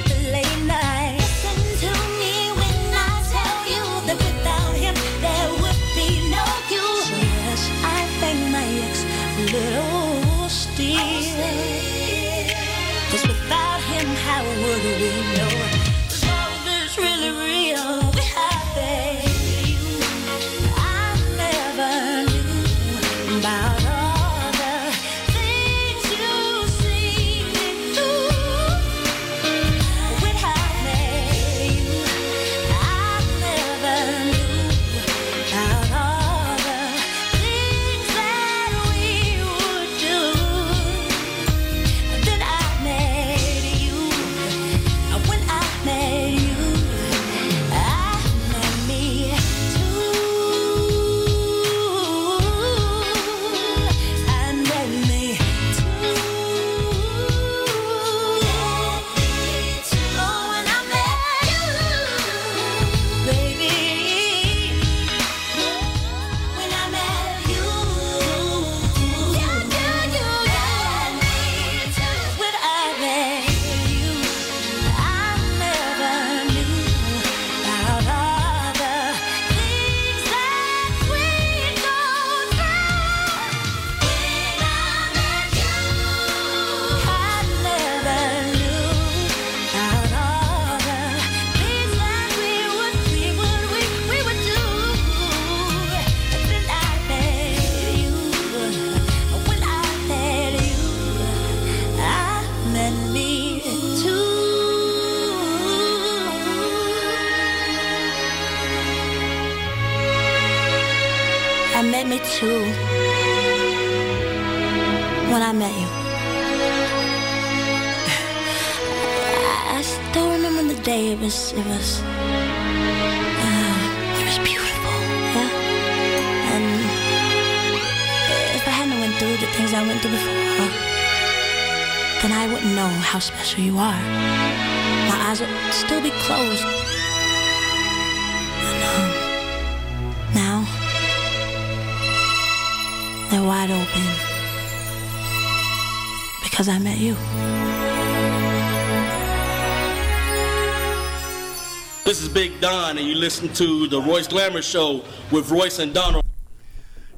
[SPEAKER 13] listen to the
[SPEAKER 14] Royce Glamour Show with Royce and Donald.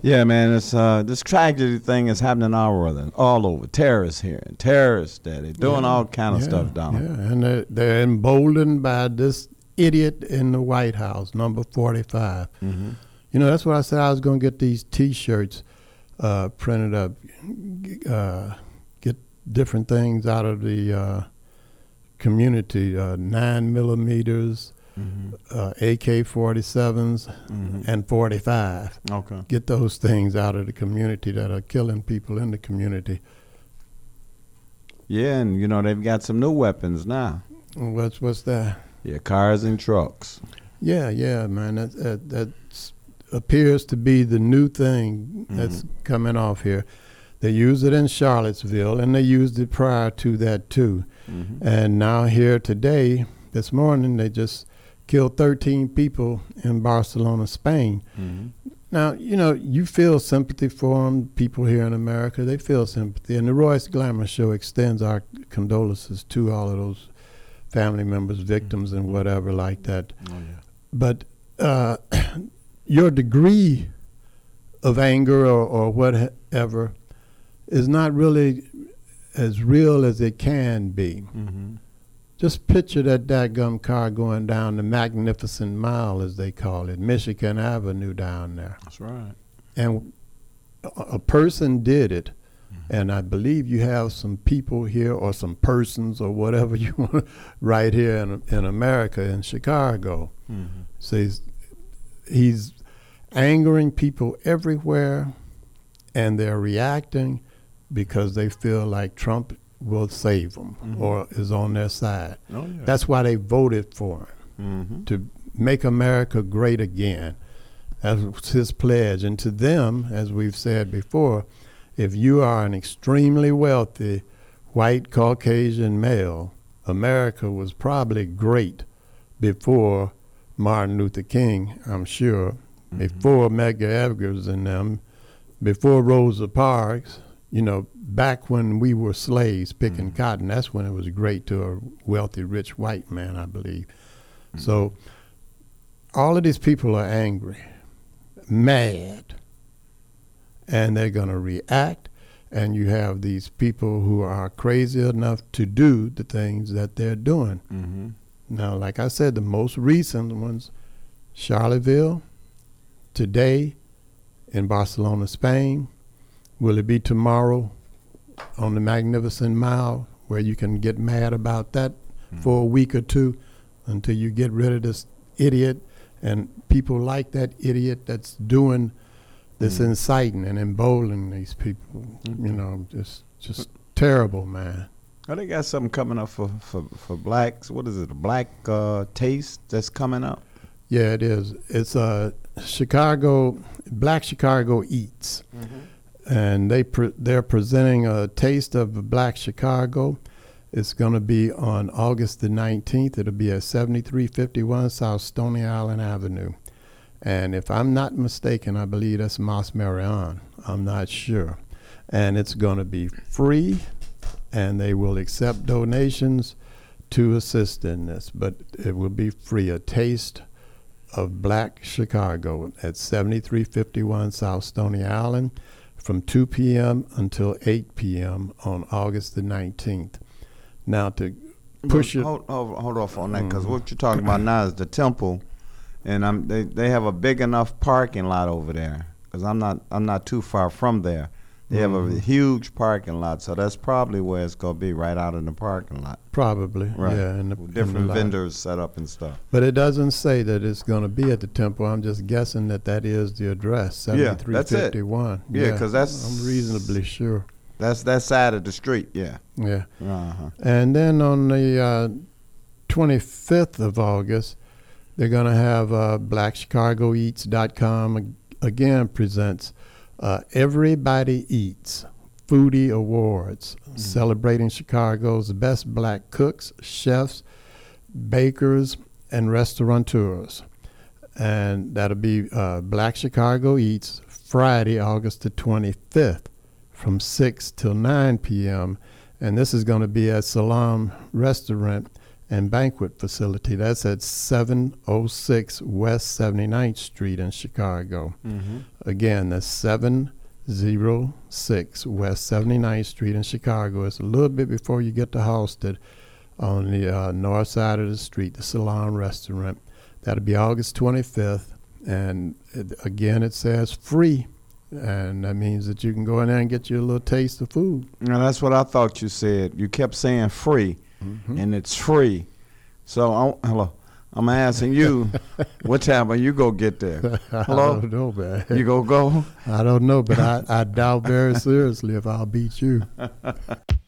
[SPEAKER 5] Yeah, man, it's uh, this tragedy thing is happening all over, all over. Terrorists here, and terrorists there. They're doing
[SPEAKER 6] Yeah,
[SPEAKER 5] all kind of
[SPEAKER 6] yeah,
[SPEAKER 5] stuff Donald.
[SPEAKER 6] Yeah, and they're, they're emboldened by this idiot in the White House, number 45.
[SPEAKER 5] Mhm.
[SPEAKER 6] You know, that's what I said I was going to get these T-shirts uh, printed up, uh, get different things out of the uh, community, uh, nine millimeters,
[SPEAKER 5] Mhm.
[SPEAKER 6] uh, AK-47s,
[SPEAKER 5] Mhm.
[SPEAKER 6] and 45.
[SPEAKER 5] Okay.
[SPEAKER 6] Get those things out of the community that are killing people in the community.
[SPEAKER 5] Yeah, and you know they've got some new weapons now.
[SPEAKER 6] What's what's that?
[SPEAKER 5] Yeah, cars and trucks.
[SPEAKER 6] Yeah, yeah, man. That that that's, appears to be the new thing that's coming off here. They use it in Charlottesville, and they used it prior to that too.
[SPEAKER 5] Mhm.
[SPEAKER 6] And now here today, this morning, they just killed 13 people in Barcelona, Spain.
[SPEAKER 5] Mhm.
[SPEAKER 6] Now, you know, you feel sympathy for them. People here in America, they feel sympathy. And the Royce Glamour Show extends our condolences to all of those family members, victims, and whatever like that.
[SPEAKER 5] Oh, yeah.
[SPEAKER 6] But uh, your degree of anger or, or whatever is not really as real as it can be.
[SPEAKER 5] Mhm.
[SPEAKER 6] Just picture that dadgum car going down the Magnificent Mile, as they call it, Michigan Avenue down there.
[SPEAKER 5] That's right.
[SPEAKER 6] And a, person did it. And I believe you have some people here or some persons or whatever you want right here in, in America, in Chicago.
[SPEAKER 5] Mhm.
[SPEAKER 6] So he's, he's angering people everywhere, and they're reacting because they feel like Trump will save them
[SPEAKER 5] Mhm.
[SPEAKER 6] or is on their side.
[SPEAKER 5] Oh, yeah.
[SPEAKER 6] That's why they voted for him
[SPEAKER 5] Mhm.
[SPEAKER 6] to make America great again. That was his pledge. And to them, as we've said before, if you are an extremely wealthy white Caucasian male, America was probably great before Martin Luther King, I'm sure, before Medgar Evers and them, before Rosa Parks, you know, back when we were slaves picking cotton, that's when it was great to a wealthy, rich white man, I believe. So all of these people are angry, mad, and they're going to react. And you have these people who are crazy enough to do the things that they're doing.
[SPEAKER 5] Mhm.
[SPEAKER 6] Now, like I said, the most recent ones, Charlottesville, today in Barcelona, Spain. Will it be tomorrow on the Magnificent Mile where you can get mad about that for a week or two until you get rid of this idiot and people like that idiot that's doing this inciting and emboldening these people. You know, just just terrible, man.
[SPEAKER 5] Oh, they got something coming up for, for, for blacks. What is it? A black uh, taste that's coming up?
[SPEAKER 6] Yeah, it is. It's uh, Chicago Black Chicago Eats, and they pre- they're presenting a taste of Black Chicago. It's going to be on August the 19th. It'll be at 7351 South Stony Island Avenue. And if I'm not mistaken, I believe that's Mosque Maryam. I'm not sure. And it's going to be free, and they will accept donations to assist in this, but it will be free. A taste of Black Chicago at 7351 South Stony Island from 2 p.m. until 8 p.m. on August the 19th. Now, to push it.
[SPEAKER 5] Hold, hold, hold off on that because
[SPEAKER 6] Mhm.
[SPEAKER 5] what you're talking about now is the temple, and I'm they, they have a big enough parking lot over there because I'm not I'm not too far from there. They have a
[SPEAKER 6] Mhm.
[SPEAKER 5] huge parking lot, so that's probably where it's gonna be, right out in the parking lot.
[SPEAKER 6] Probably,
[SPEAKER 5] Right.
[SPEAKER 6] yeah, in the-
[SPEAKER 5] With
[SPEAKER 6] in
[SPEAKER 5] different
[SPEAKER 6] the
[SPEAKER 5] vendors set up and stuff.
[SPEAKER 6] But it doesn't say that it's going to be at the temple. I'm just guessing that that is the address, 7351.
[SPEAKER 5] Yeah, that's it.
[SPEAKER 6] 7351.
[SPEAKER 5] Yeah, that's-
[SPEAKER 6] I'm reasonably sure.
[SPEAKER 5] That's that side of the street. Yeah.
[SPEAKER 6] Yeah.
[SPEAKER 5] Uh-huh.
[SPEAKER 6] And then on the uh, 25th of August, they're going to have uh, BlackChicagoEats.com again presents uh, Everybody Eats Foodie Awards, celebrating Chicago's best black cooks, chefs, bakers, and restaurateurs. And that'll be uh, Black Chicago Eats Friday, August the 25th from 6 till 9 p.m. And this is going to be at Salaam Restaurant and Banquet Facility. That's at 706 West 79th Street in Chicago.
[SPEAKER 5] Mhm.
[SPEAKER 6] Again, that's 706 West 79th Street in Chicago. It's a little bit before you get to Halsted on the uh, north side of the street, the Salaam Restaurant. That'll be August 25th. And it, again, it says free. And that means that you can go in there and get you a little taste of food.
[SPEAKER 5] Now that's what I thought you said. You kept saying free,
[SPEAKER 6] Mm-hmm.
[SPEAKER 5] and it's free. So I, hello, I'm asking you, what time will you go get there? Hello,
[SPEAKER 6] I don't know, man.
[SPEAKER 5] You go go?
[SPEAKER 6] I don't know, but I, I doubt very seriously if I'll beat you.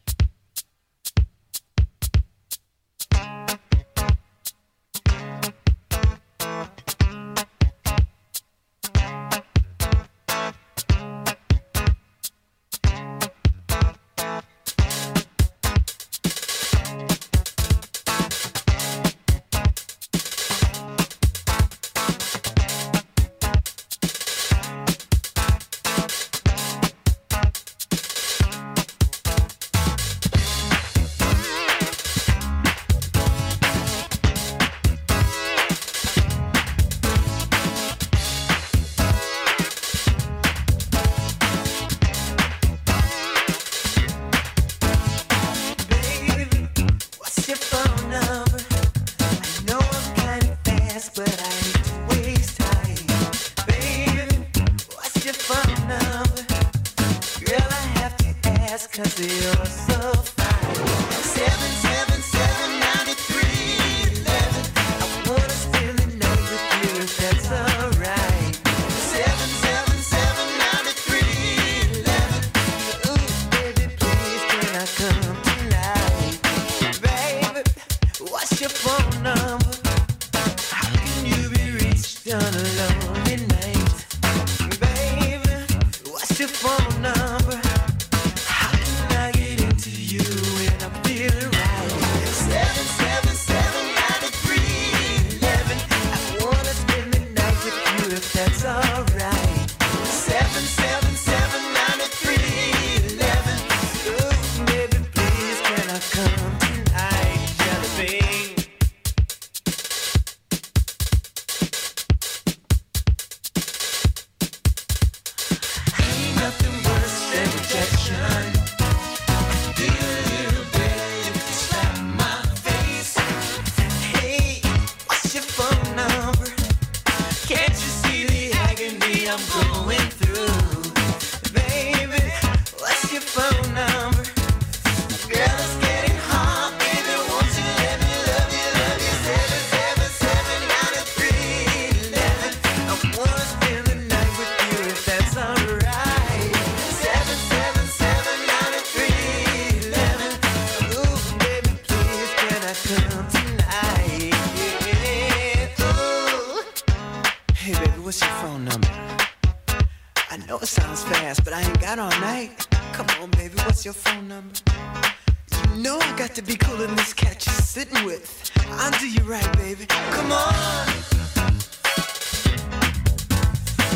[SPEAKER 8] always catch you sitting with. I'll do you right, baby. Come on.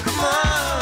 [SPEAKER 8] Come on.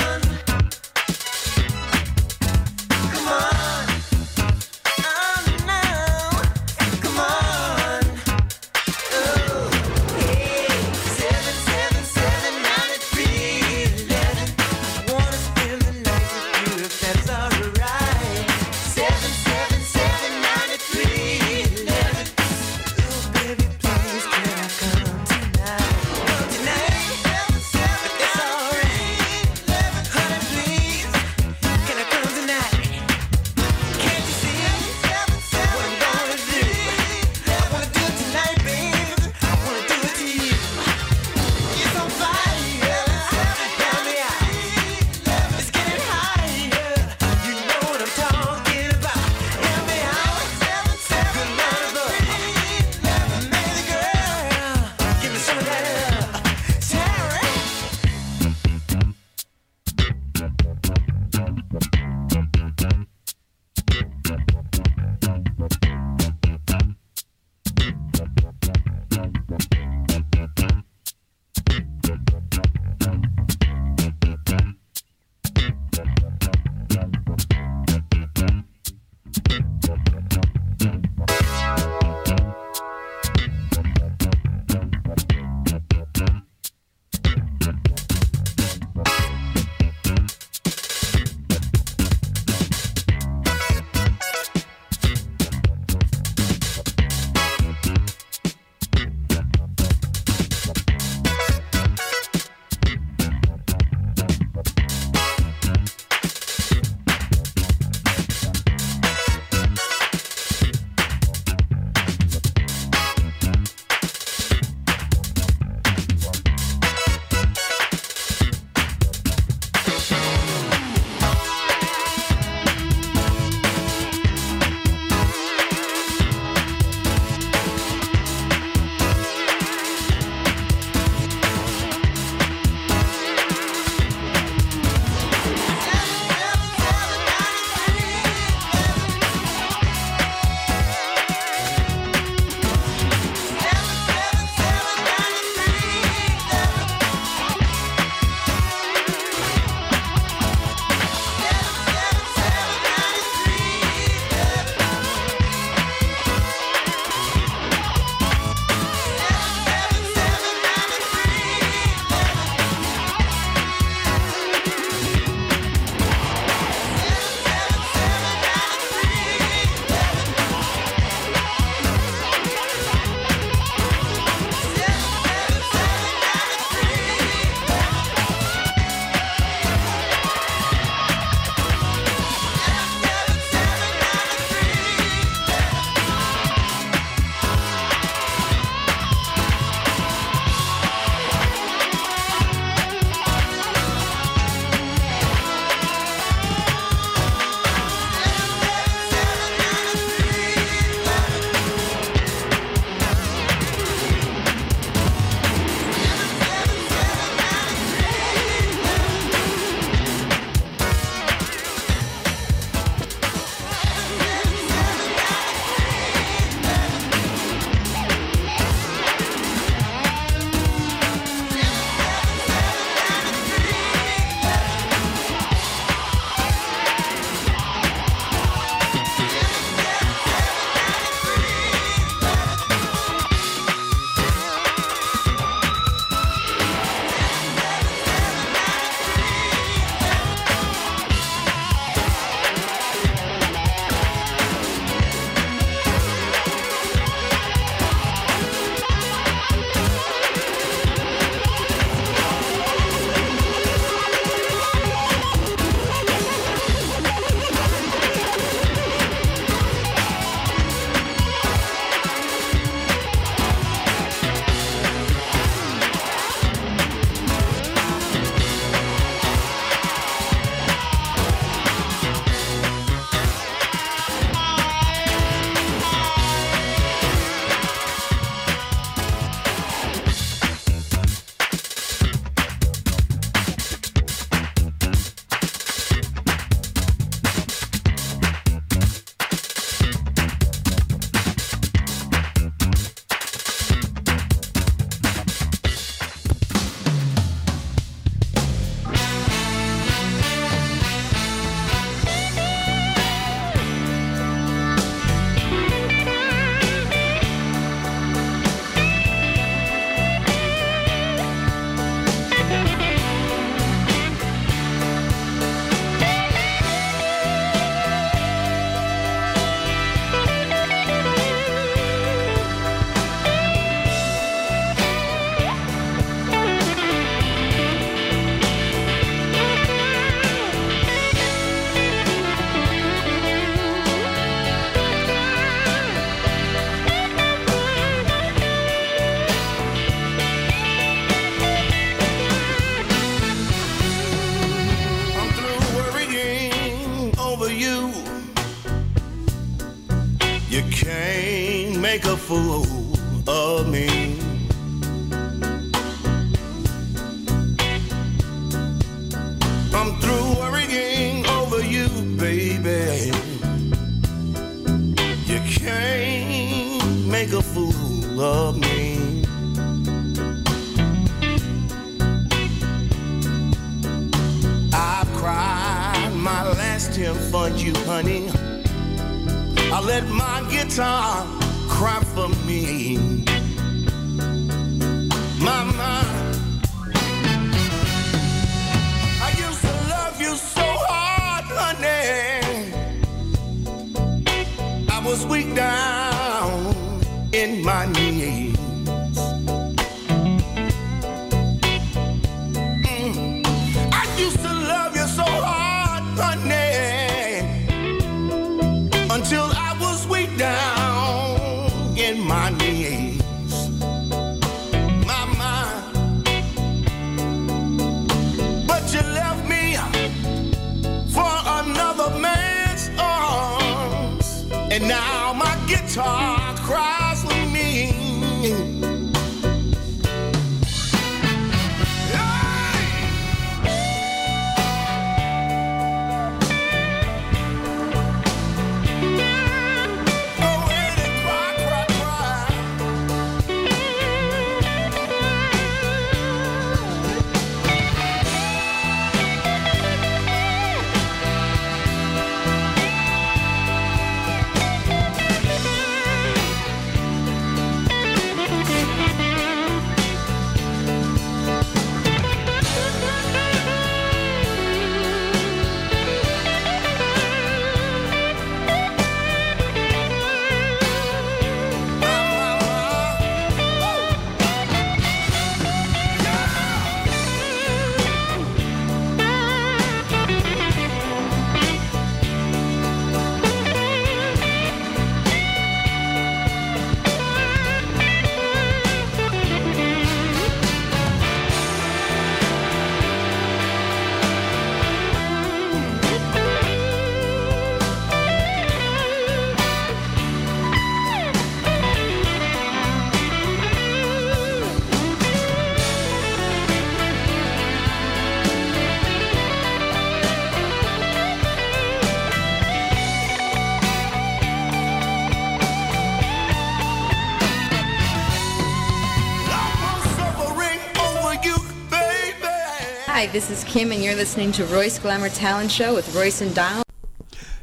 [SPEAKER 15] This is Kim, and you're listening to Royce Glamour Talent Show with Royce and Donald.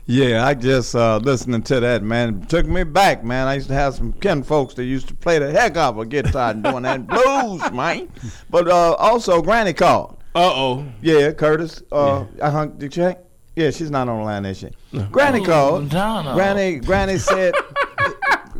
[SPEAKER 5] Yeah, I just uh, listening to that man took me back, man. I used to have some kin folks that used to play the heck out of a guitar and doing that blues, man. But uh, also, Granny called.
[SPEAKER 2] Uh oh.
[SPEAKER 5] Yeah, Curtis. Uh, I hung the check. Yeah, she's not on the line, is she? Granny called.
[SPEAKER 8] Donna.
[SPEAKER 5] Granny, Granny said.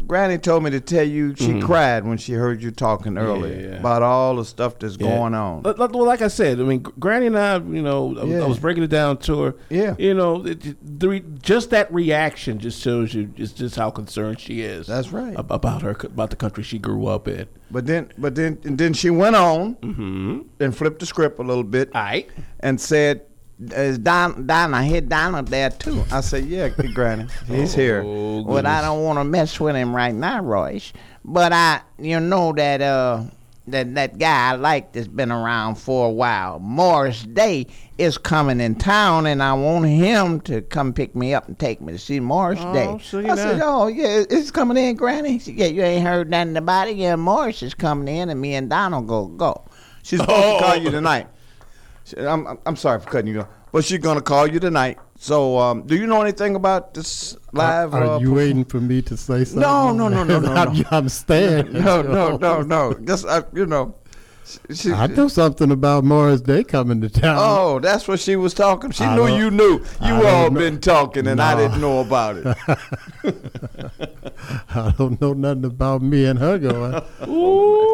[SPEAKER 5] Granny told me to tell you she
[SPEAKER 2] Mhm.
[SPEAKER 5] cried when she heard you talking earlier
[SPEAKER 2] Yeah.
[SPEAKER 5] about all the stuff that's
[SPEAKER 2] Yeah.
[SPEAKER 5] going on.
[SPEAKER 2] Like- Well, like I said, I mean, Granny and I, you know, I, was-
[SPEAKER 5] Yeah.
[SPEAKER 2] I was breaking it down to her.
[SPEAKER 5] Yeah.
[SPEAKER 2] You know, it, the re, just that reaction just shows you just, just how concerned she is.
[SPEAKER 5] That's right.
[SPEAKER 2] About her, about the country she grew up in.
[SPEAKER 5] But then, but then, and then she went on
[SPEAKER 2] Mm-hmm.
[SPEAKER 5] and flipped the script a little bit.
[SPEAKER 2] Right.
[SPEAKER 5] And said, "Is Don, Don, I hit Donald there too." I said, "Yeah, Granny, he's here."
[SPEAKER 2] Oh,
[SPEAKER 5] But I don't want to mess with him right now, Royce. But I, you know that uh, that that guy I like that's been around for a while, Morris Day, is coming in town, and I want him to come pick me up and take me to see Morris
[SPEAKER 2] Oh,
[SPEAKER 5] Day.
[SPEAKER 2] so
[SPEAKER 5] I said, "Oh yeah, it's coming in, Granny." She said, "Yeah, you ain't heard nothing about it. Yeah, Morris is coming in, and me and Donald go go." She's supposed to call you tonight. She- I'm, I'm- I'm sorry for cutting you off, but she's gonna call you tonight. So, um, do you know anything about this live?
[SPEAKER 6] Are,
[SPEAKER 5] uh,
[SPEAKER 6] you waiting for me to say something?
[SPEAKER 5] No, no, no, no, no,
[SPEAKER 6] I'm,
[SPEAKER 5] no.
[SPEAKER 6] I'm staying.
[SPEAKER 5] No, no, no, no. Just uh, you know. She- she-
[SPEAKER 6] I know something about Morris Day coming to town.
[SPEAKER 5] Oh, that's what she was talking. She
[SPEAKER 6] I
[SPEAKER 5] knew you knew. You
[SPEAKER 6] don't
[SPEAKER 5] all been talking, and I didn't know about it.
[SPEAKER 6] I don't know nothing about me and her going.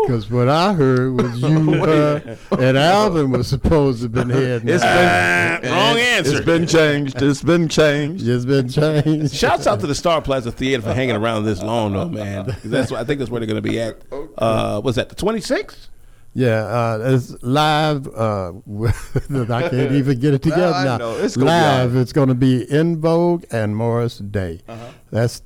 [SPEAKER 6] Because what I heard was you, her, and Alvin was supposed to have been heading.
[SPEAKER 5] It's
[SPEAKER 6] out.
[SPEAKER 5] been wrong answer. It's been changed. It's been changed.
[SPEAKER 6] It's been changed.
[SPEAKER 2] Shouts out to the Star Plaza Theater for hanging around this long, though, man. That's what, I think that's where they're going to be at. Uh, was that the 26th?
[SPEAKER 6] Yeah, uh, it's live. Uh, I can't even get it together
[SPEAKER 5] I
[SPEAKER 6] now.
[SPEAKER 5] It's gonna
[SPEAKER 6] live. It's going to be En Vogue and Morris Day.
[SPEAKER 5] Uh-huh.
[SPEAKER 6] That's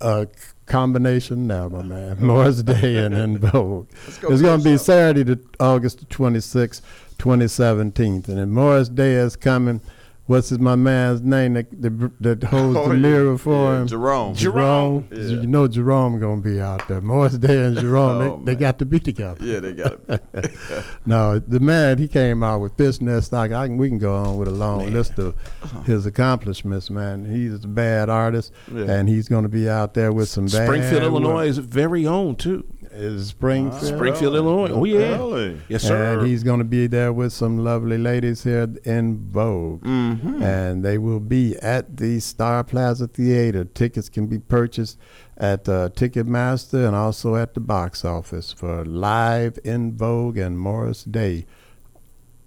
[SPEAKER 6] a combination now, my man. Morris Day and En Vogue.
[SPEAKER 5] go
[SPEAKER 6] It's going to be. Saturday, the August the 26th, 2017. And then Morris Day is coming. What's his, my man's name that, that, that holds
[SPEAKER 5] Oh,
[SPEAKER 6] the
[SPEAKER 5] yeah.
[SPEAKER 6] mirror for
[SPEAKER 5] Yeah,
[SPEAKER 6] him?
[SPEAKER 5] Jerome.
[SPEAKER 6] Jerome.
[SPEAKER 5] Yeah.
[SPEAKER 6] You know Jerome going to be out there. Morris Day and Jerome,
[SPEAKER 5] Oh,
[SPEAKER 6] they, they got to be together.
[SPEAKER 5] Yeah, they got it.
[SPEAKER 6] no, the man he came out with this nest. I, can, we can go on with a long list of uh-huh. his accomplishments. Man, he's a bad artist, and he's going to be out there with some bad
[SPEAKER 2] Springfield. Illinois is very own too.
[SPEAKER 6] Is Springfield?
[SPEAKER 2] Springfield, Illinois. Oh yeah.
[SPEAKER 5] Really?
[SPEAKER 2] Yes, sir.
[SPEAKER 6] And he's going to be there with some lovely ladies here En Vogue.
[SPEAKER 5] Mhm.
[SPEAKER 6] And they will be at the Star Plaza Theater. Tickets can be purchased at uh, Ticketmaster and also at the box office for Live En Vogue and Morris Day.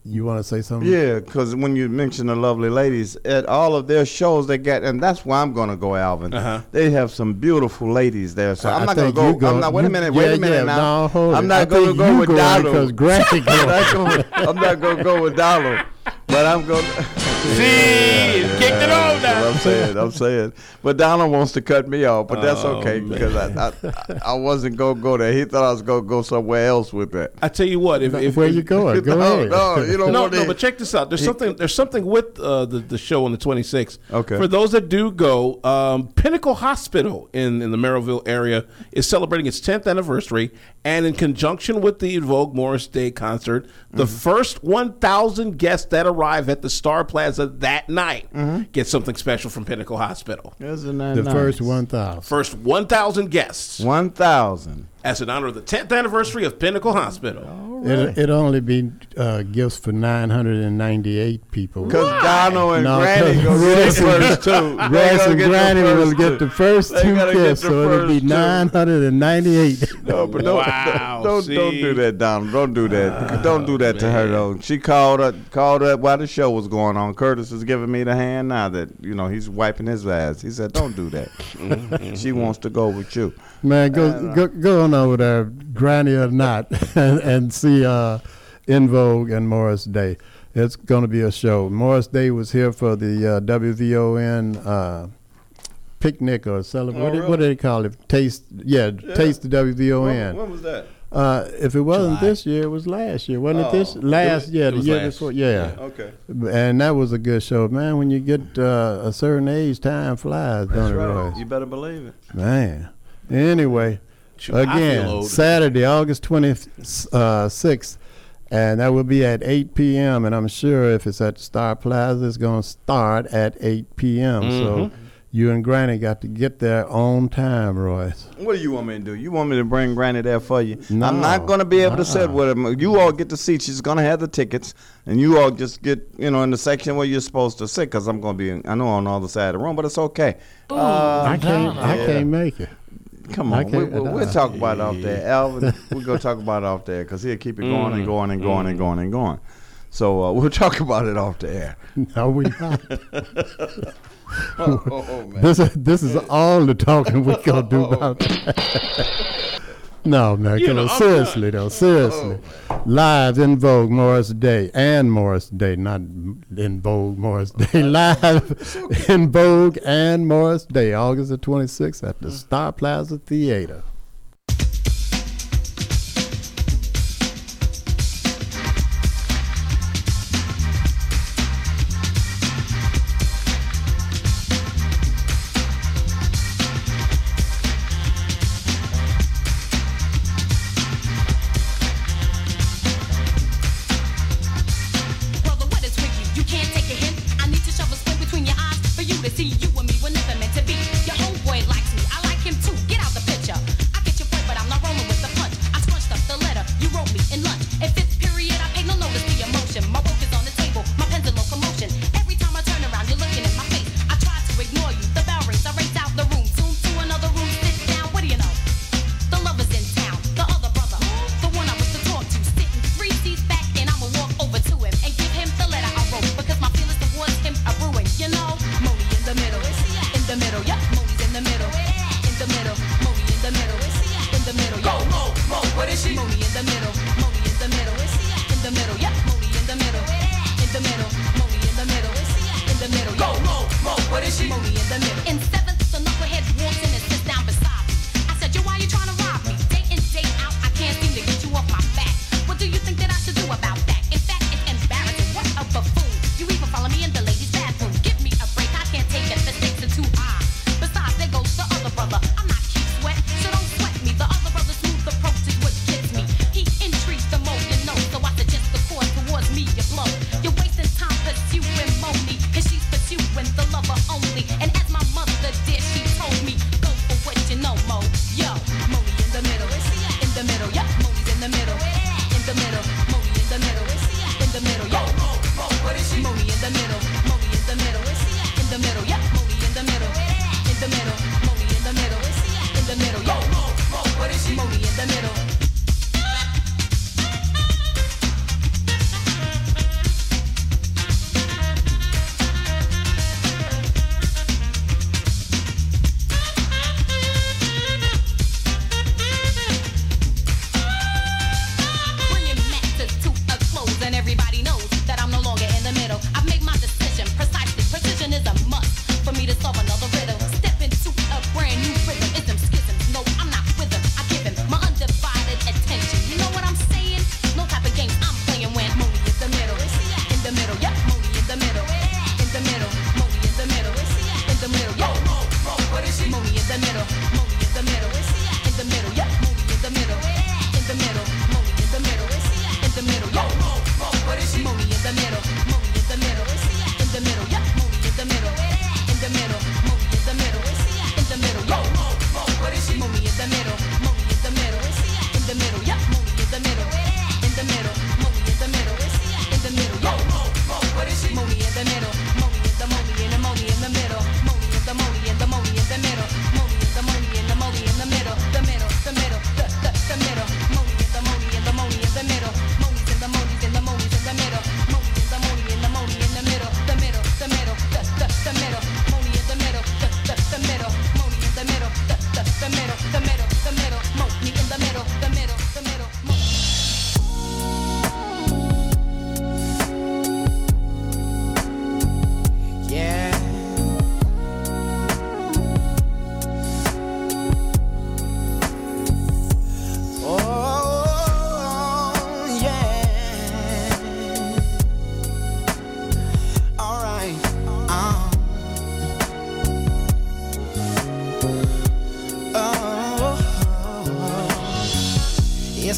[SPEAKER 6] You want to say something?
[SPEAKER 5] Yeah, because when you mention the lovely ladies at all of their shows, they get, and that's why I'm gonna go, Alvin.
[SPEAKER 6] Uh-huh.
[SPEAKER 5] They have some beautiful ladies there, so
[SPEAKER 6] I-
[SPEAKER 5] I'm
[SPEAKER 6] I
[SPEAKER 5] not gonna go.
[SPEAKER 6] go-
[SPEAKER 5] I'm not. Wait a minute. Wait
[SPEAKER 6] yeah,
[SPEAKER 5] a minute
[SPEAKER 6] yeah,
[SPEAKER 5] now.
[SPEAKER 6] no, hold
[SPEAKER 5] I'm not gonna go with
[SPEAKER 6] going
[SPEAKER 5] Donald.
[SPEAKER 6] 'cause Granny
[SPEAKER 5] I'm not gonna- I'm not gonna go with Donald, but I'm gonna.
[SPEAKER 2] See, kicked it on
[SPEAKER 5] That's what I'm saying. I'm saying, but Donald wants to cut me off, but that's
[SPEAKER 2] Oh,
[SPEAKER 5] okay because I, I I wasn't gonna go there. He thought I was gonna go somewhere else with that.
[SPEAKER 2] I tell you what, if, if
[SPEAKER 6] Where you going? Go
[SPEAKER 5] no,
[SPEAKER 6] ahead.
[SPEAKER 5] no, you don't
[SPEAKER 2] no,
[SPEAKER 5] want
[SPEAKER 2] no,
[SPEAKER 5] to.
[SPEAKER 2] but check this out. There's something. There's something with uh, the the show on the 26th.
[SPEAKER 5] Okay.
[SPEAKER 2] For those that do go, um, Pinnacle Hospital in in the Merrillville area is celebrating its 10th anniversary, and in conjunction with the Vogue Morris Day concert, the
[SPEAKER 5] Mm-hmm.
[SPEAKER 2] first 1,000 guests that arrive at the Star Plaza that night mm-hmm. get something special from Pinnacle Hospital.
[SPEAKER 5] Isn't that
[SPEAKER 6] The
[SPEAKER 5] nice?
[SPEAKER 6] first 1,000.
[SPEAKER 2] First 1,000 guests
[SPEAKER 5] One thousand.
[SPEAKER 2] As in honor of the 10th anniversary of Pinnacle Hospital.
[SPEAKER 6] It, it'll only be uh, gifts for 998 people.
[SPEAKER 5] Because Donald and
[SPEAKER 6] No,
[SPEAKER 5] Granny
[SPEAKER 6] 'cause
[SPEAKER 5] go get the first two. They
[SPEAKER 6] and Granny will get the first two gifts, so it'll be 998.
[SPEAKER 5] No, but don't,
[SPEAKER 2] Wow,
[SPEAKER 5] don't, don't
[SPEAKER 2] see?
[SPEAKER 5] do that, Donald. Don't do that. don't do that to her though. She called up, called up while the show was going on. Curtis is giving me the hand now that you know he's wiping his ass. He said, "Don't do that." she wants to go with you.
[SPEAKER 6] Man, go, go go on over there, Granny or not, and, and see uh, En Vogue and Morris Day. It's going to be a show. Morris Day was here for the uh, WVON uh, picnic or celebration.
[SPEAKER 5] Oh,
[SPEAKER 6] what, do-
[SPEAKER 5] really?
[SPEAKER 6] what do they call it? Taste, yeah, Taste the WVON.
[SPEAKER 5] When, when was that?
[SPEAKER 6] Uh, if it wasn't this year, it was last year, wasn't it? This
[SPEAKER 5] Oh.
[SPEAKER 6] last
[SPEAKER 2] It
[SPEAKER 6] year, the
[SPEAKER 2] was
[SPEAKER 6] year
[SPEAKER 2] last.
[SPEAKER 6] before, yeah.
[SPEAKER 5] Okay.
[SPEAKER 6] And that was a good show, man. When you get uh, a certain age, time flies, don't
[SPEAKER 5] That's
[SPEAKER 6] it,
[SPEAKER 5] right.
[SPEAKER 6] Royce?
[SPEAKER 5] You better believe it.
[SPEAKER 6] Man. Anyway,
[SPEAKER 2] Shoot,
[SPEAKER 6] again. Saturday, August 26th, and that will be at 8 p.m. And I'm sure if it's at Star Plaza, it's going to start at 8 p.m. So
[SPEAKER 2] Mhm.
[SPEAKER 6] you and Granny got to get there on time, Royce.
[SPEAKER 5] What do you want me to do? You want me to bring Granny there for you?
[SPEAKER 6] No.
[SPEAKER 5] I'm not going to be able to sit
[SPEAKER 6] Uh-uh.
[SPEAKER 5] with him. You all get the seat. She's going to have the tickets, and you all just get, you know, in the section where you're supposed to sit. Because I'm going to be, I know, on the other side of the room, but it's okay. Uh,
[SPEAKER 6] I can't. I can't make it.
[SPEAKER 5] Come
[SPEAKER 6] I
[SPEAKER 5] on, okay. we,
[SPEAKER 6] will
[SPEAKER 5] we'll talk about it off there, Alvin. we're gonna talk about it off there because he'll keep it going and going and going and going and going. So uh, we'll talk about it off the air.
[SPEAKER 6] No, we not.
[SPEAKER 5] Oh, oh, man.
[SPEAKER 6] This is this is all the talking we're gonna do about. that. No, man.
[SPEAKER 2] You know,
[SPEAKER 6] seriously though, seriously. Oh, live En Vogue Morris Day and Morris Day, not En Vogue Morris Day. Uh, live En Vogue and Morris Day, August the 26th at the Star Plaza Theater.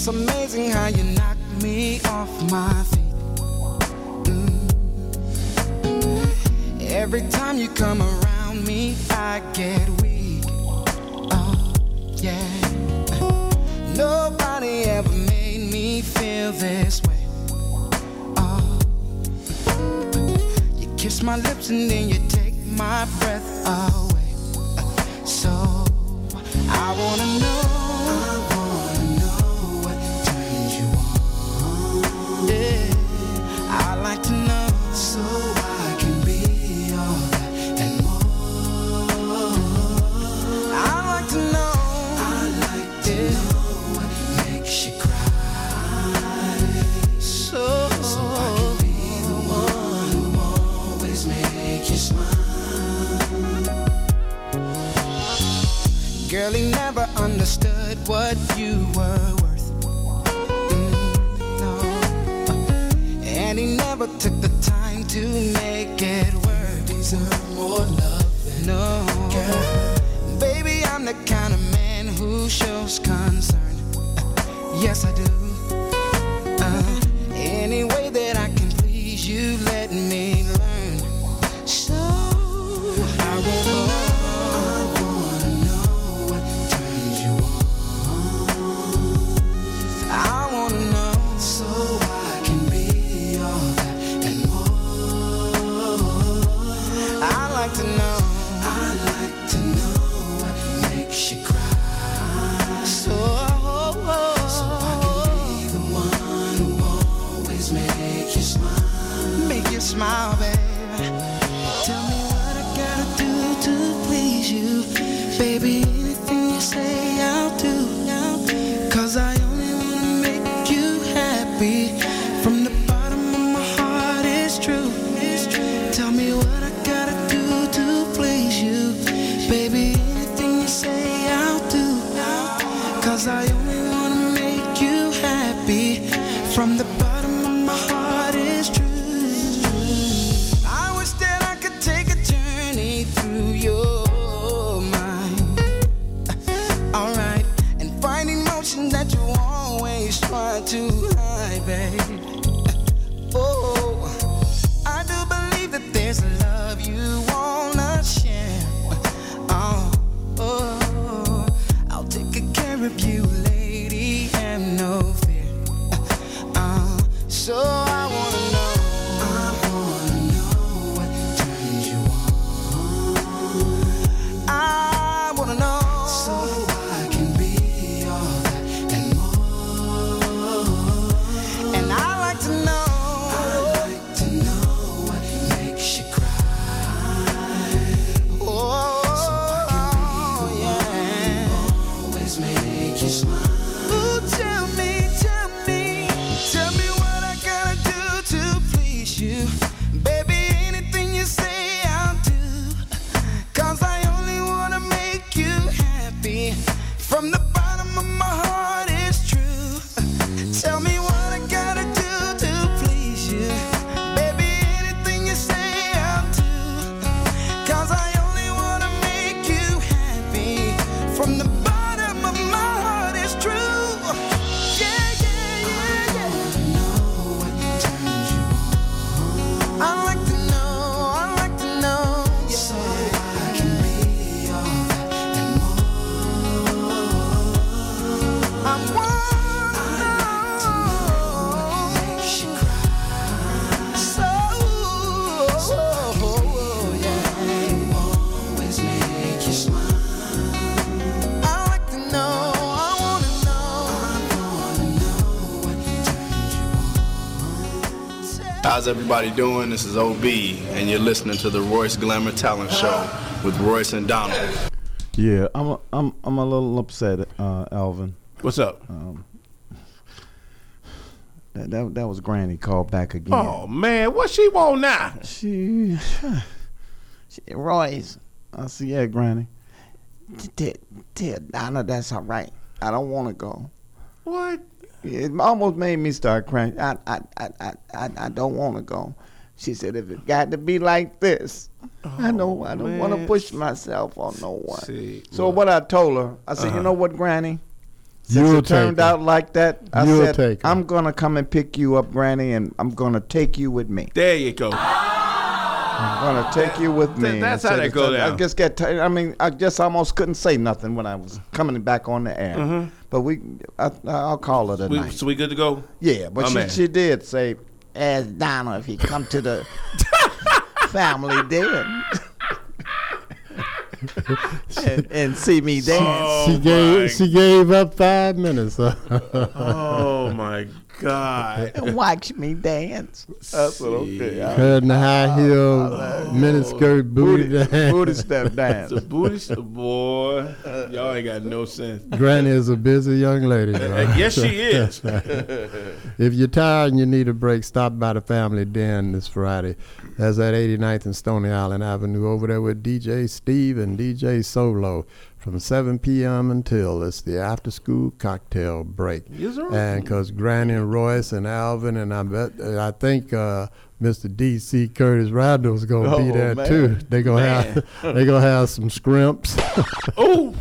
[SPEAKER 16] It's amazing how you knock me off my feet. Mm.
[SPEAKER 17] Every time you come around me, I get weak. Oh, yeah. Nobody ever made me feel this way. Oh, you kiss my lips and then you take my breath away. So I wanna know. He never understood what you were worth. Mm, no. And he never took the time to make it work. Deserve more love. No. Girl. Baby, I'm the kind of man who shows concern. Yes, I do.
[SPEAKER 18] How's everybody doing? This is OB, and you're listening to the Royce Glamour Talent Show with Royce and Donald.
[SPEAKER 5] Yeah, I'm a, I'm I'm a little upset, uh, Alvin.
[SPEAKER 2] What's up?
[SPEAKER 5] Um, that, that that was Granny called back again.
[SPEAKER 2] Oh man, what she want now?
[SPEAKER 5] She, she Royce. I see. yeah, Granny. Tell, tell Donna that's all right. I don't want to go.
[SPEAKER 2] What?
[SPEAKER 5] It almost made me start crying. I I I I I, I don't want to go. She said, if it got to be like this, I know I don't want to push myself on no one.
[SPEAKER 2] See,
[SPEAKER 5] so what I told her, I said,
[SPEAKER 2] Uh-huh.
[SPEAKER 5] you know what, Granny? Since
[SPEAKER 6] You'll
[SPEAKER 5] it turned
[SPEAKER 6] take her.
[SPEAKER 5] out like that, I
[SPEAKER 6] You'll
[SPEAKER 5] said,
[SPEAKER 6] take.
[SPEAKER 5] I'm gonna come and pick you up, Granny, and I'm gonna take you with me.
[SPEAKER 2] There you go.
[SPEAKER 5] I'm gonna take you with me.
[SPEAKER 19] That's
[SPEAKER 5] and
[SPEAKER 19] how
[SPEAKER 5] say
[SPEAKER 19] that go
[SPEAKER 5] I just get. T- I mean, I just almost couldn't say nothing when I was coming back on the air.
[SPEAKER 19] Mhm.
[SPEAKER 5] But we, I, I'll call her
[SPEAKER 19] We,
[SPEAKER 5] tonight.
[SPEAKER 19] so we good to go?
[SPEAKER 5] Yeah, but
[SPEAKER 19] My
[SPEAKER 5] she,
[SPEAKER 19] man.
[SPEAKER 5] she did say, "Ask Donna if he come to the family dinner and, and see me dance."
[SPEAKER 6] she gave she gave up five minutes.
[SPEAKER 19] Oh my God!
[SPEAKER 5] watch me dance. That's what okay. I-
[SPEAKER 6] Her in the high ah, heel miniskirt booty,
[SPEAKER 5] booty,
[SPEAKER 6] dance.
[SPEAKER 5] booty step dance.
[SPEAKER 19] The booty, st- boy, y'all ain't got no sense.
[SPEAKER 6] Granny is a busy young lady. though.
[SPEAKER 19] Yes, she is.
[SPEAKER 6] if you're tired and you need a break, stop by the Family Den this Friday. That's at 89th and Stony Island Avenue over there with DJ Steve and DJ Solo from 7 p.m. until it's the after school cocktail break.
[SPEAKER 19] Yes, sir.
[SPEAKER 6] And because Granny and Royce and Alvin and I bet I think uh, Mr. D.C. Curtis Randall's gonna be
[SPEAKER 19] Oh,
[SPEAKER 6] there
[SPEAKER 19] man.
[SPEAKER 6] too. They gonna
[SPEAKER 19] Man.
[SPEAKER 6] have they gonna have some scrimps.
[SPEAKER 19] Oh,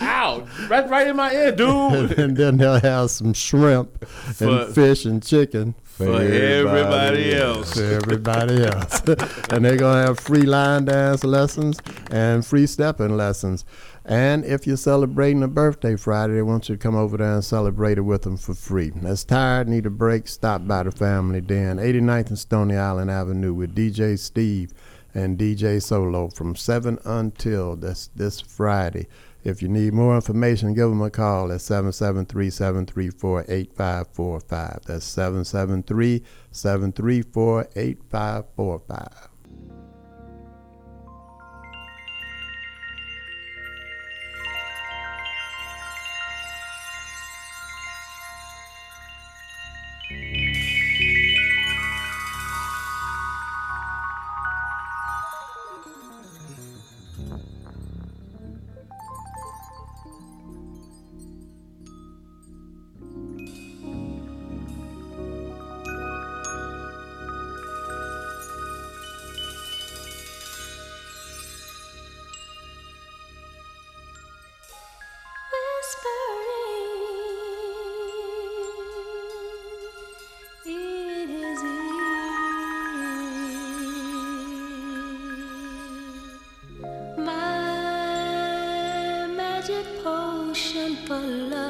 [SPEAKER 19] ow! Right, right in my ear, dude.
[SPEAKER 6] and then they'll have some shrimp
[SPEAKER 19] For-
[SPEAKER 6] and fish and chicken
[SPEAKER 19] for everybody else.
[SPEAKER 6] For everybody else. and they're going to have free line dance lessons and free stepping lessons. And if you're celebrating a birthday Friday, they want you to come over there and celebrate it with them for free. That's tired, need a break, stop by the family den, 89th and Stony Island Avenue with DJ Steve and DJ Solo from 7 until this, this Friday. If you need more information, give them a call at 773 734
[SPEAKER 13] 8545. That's 773 734 8545. For love.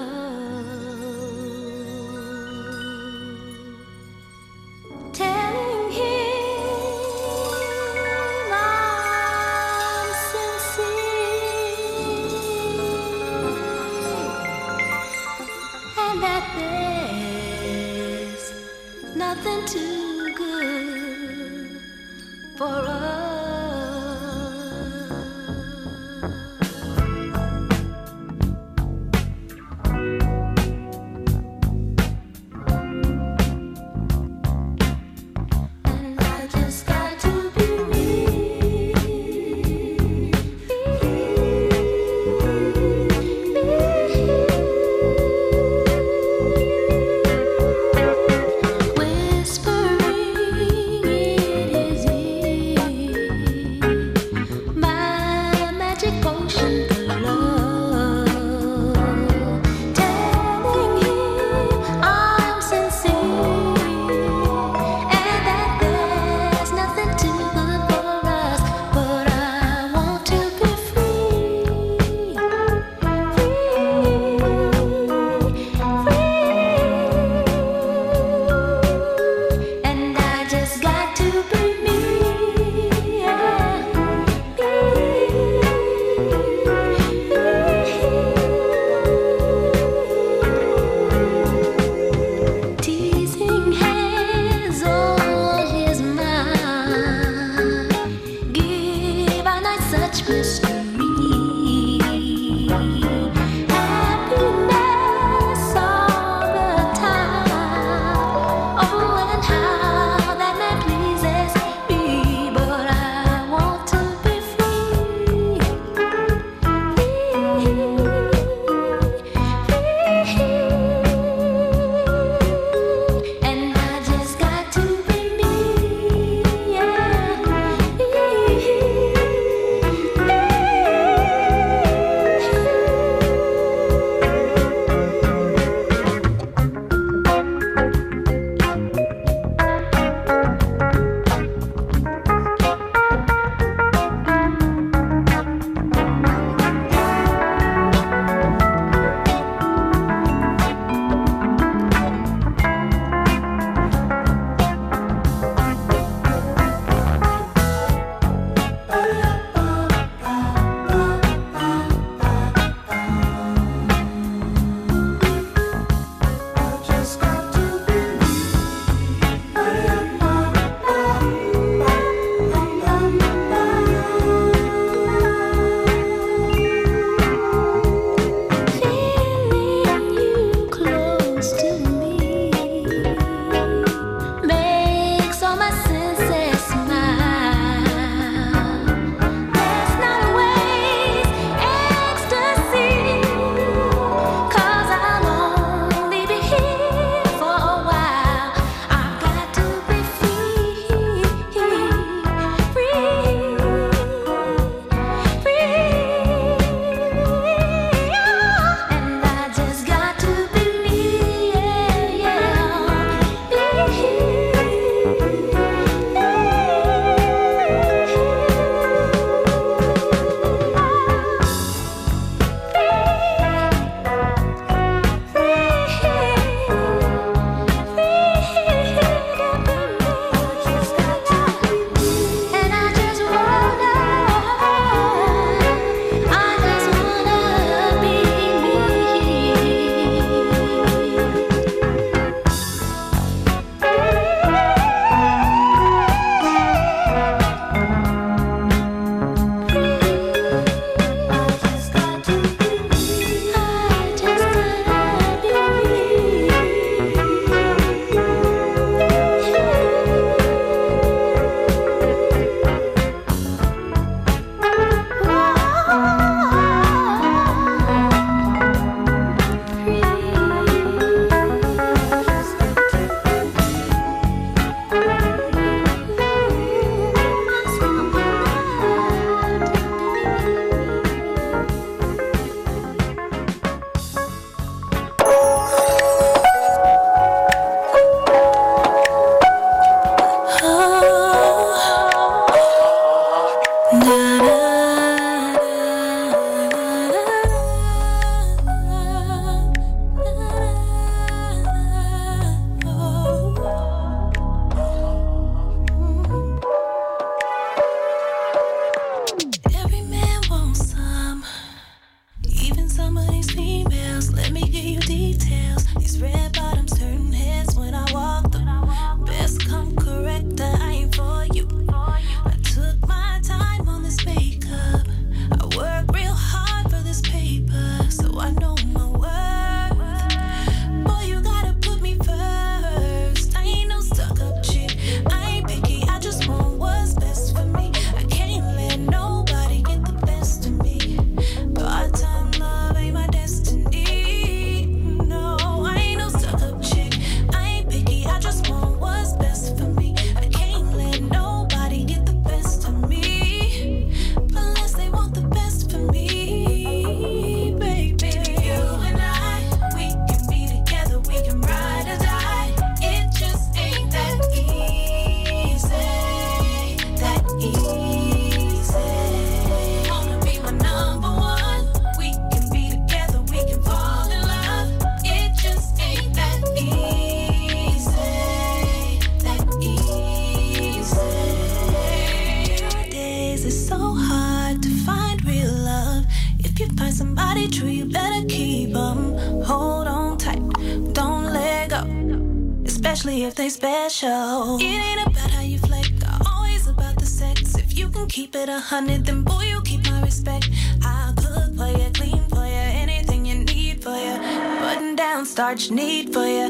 [SPEAKER 20] show. It ain't about how you flex, always about the sex. If you can keep it a hundred, then boy, you keep my respect. I'll cook for you, clean for you, anything you need for you. Button down, starch need for you.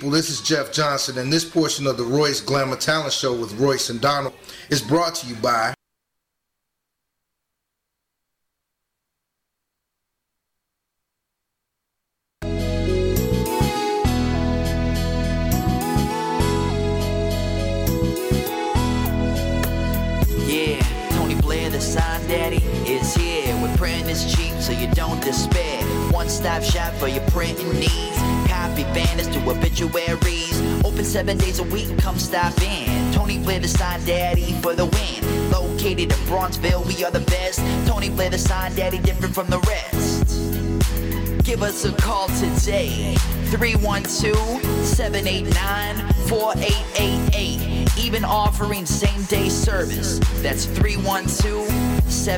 [SPEAKER 9] People. This is Jeff Johnson, and this portion of the Royce Glamour Talent Show with Royce and Donald is brought to you by.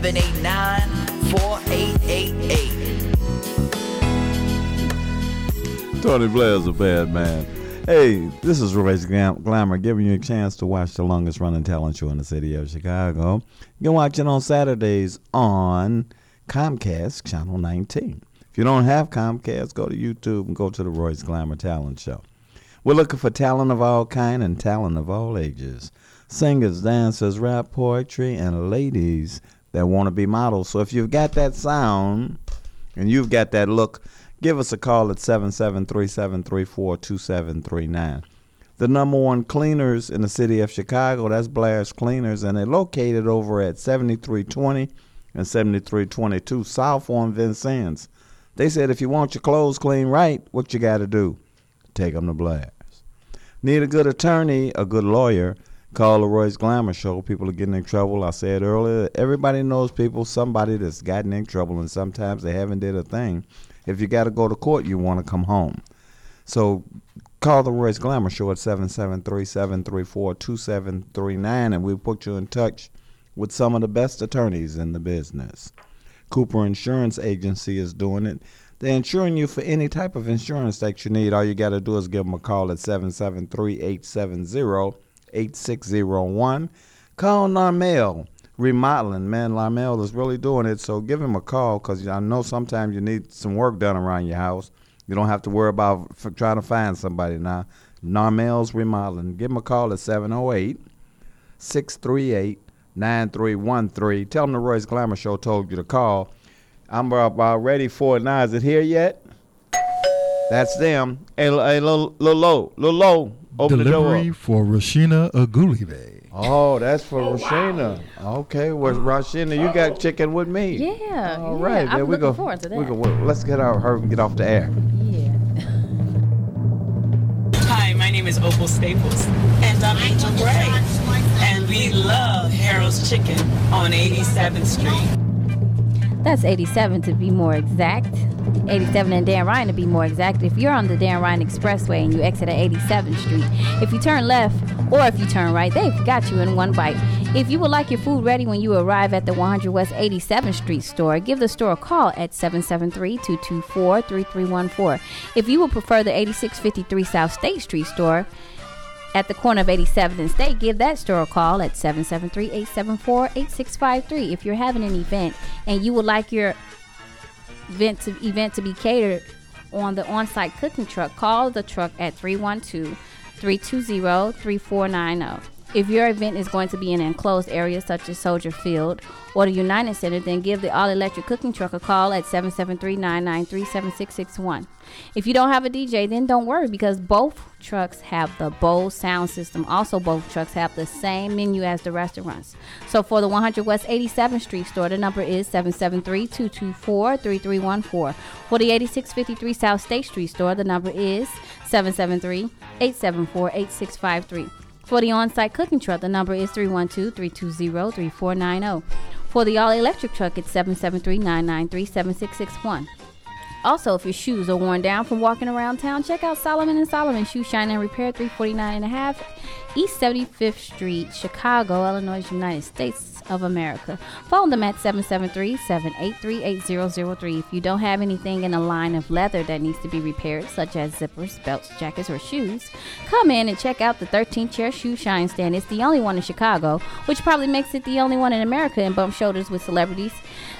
[SPEAKER 10] 312-789-4888.
[SPEAKER 5] Tony Blair's a bad man. Hey, this is Royce Glam- Glamour giving you a chance to watch the longest running talent show in the city of Chicago. You can watch it on Saturdays on Comcast Channel 19. If you don't have Comcast, go to YouTube and go to the Royce Glamour Talent Show. We're looking for talent of all kind and talent of all ages. Singers, dancers, rap, poetry, and ladies that want to be models. So if you've got that sound and you've got that look, give us a call at 773-734-2739. The number one cleaners in the city of Chicago, that's Blair's Cleaners, and they're located over at 7320 and 7322 South on Vincennes. They said if you want your clothes clean right, what you got to do? Take them to Blair's. Need a good attorney, a good lawyer? Call the Royce Glamour Show. People are getting in trouble. I said earlier, everybody knows people, somebody that's gotten in trouble, and sometimes they haven't did a thing. If you got to go to court, you want to come home. So call the Royce Glamour Show at 773-734-2739, and we'll put you in touch with some of the best attorneys in the business. Cooper Insurance Agency is doing it. They're insuring you for any type of insurance that you need. All you got to do is give them a call at 773-870-8601. Call Narmel Remodeling. Man, Narmel is really doing it, so give him a call because I know sometimes you need some work done around your house. You don't have to worry about trying to find somebody now. Narmel's Remodeling. Give him a call at 708 638 9313. Tell them the Royce Glamour Show told you to call. I'm about ready for it now. Is it here yet? That's them. Hey, hey little, little low, little low. Open
[SPEAKER 21] Delivery
[SPEAKER 5] the door.
[SPEAKER 21] for Rasheena Agulive.
[SPEAKER 5] Oh, that's for oh, Rasheena. Okay, well, Rasheena, you got chicken with me.
[SPEAKER 22] Yeah.
[SPEAKER 5] All
[SPEAKER 22] yeah,
[SPEAKER 5] right,
[SPEAKER 22] I'm
[SPEAKER 5] then we go.
[SPEAKER 22] forward to that.
[SPEAKER 5] We go. let's get our her and get off the air. Yeah.
[SPEAKER 11] Hi, my name is Opal Staples, and I'm Angel Gray, and we love Harold's Chicken on 87th Street.
[SPEAKER 22] That's 87 to be more exact. 87 and Dan Ryan to be more exact. If you're on the Dan Ryan Expressway and you exit at 87th Street, if you turn left or if you turn right, they've got you in one bite. If you would like your food ready when you arrive at the 100 West 87th Street store, give the store a call at 773-224-3314. If you would prefer the 8653 South State Street store, at the corner of 87th and State, give that store a call at 773-874-8653. If you're having an event and you would like your event to, event to be catered on the on-site cooking truck, call the truck at 312-320-3490. If your event is going to be in an enclosed area such as Soldier Field or the United Center, then give the all-electric cooking truck a call at 773-993-7661. If you don't have a DJ, then don't worry because both trucks have the Bose sound system. Also, both trucks have the same menu as the restaurants. So for the 100 West 87th Street store, the number is 773-224-3314. For the 8653 South State Street store, the number is 773-874-8653. For the on-site cooking truck, the number is 312-320-3490. For the all-electric truck, it's 773-993-7661. Also, if your shoes are worn down from walking around town, check out Solomon and Solomon Shoe Shine and Repair, 349 and a half East 75th Street, Chicago, Illinois, United States of America. Phone them at 773-783-8003. If you don't have anything in a line of leather that needs to be repaired, such as zippers, belts, jackets, or shoes, come in and check out the 13 Chair Shoe Shine Stand. It's the only one in Chicago, which probably makes it the only one in America and bump shoulders with celebrities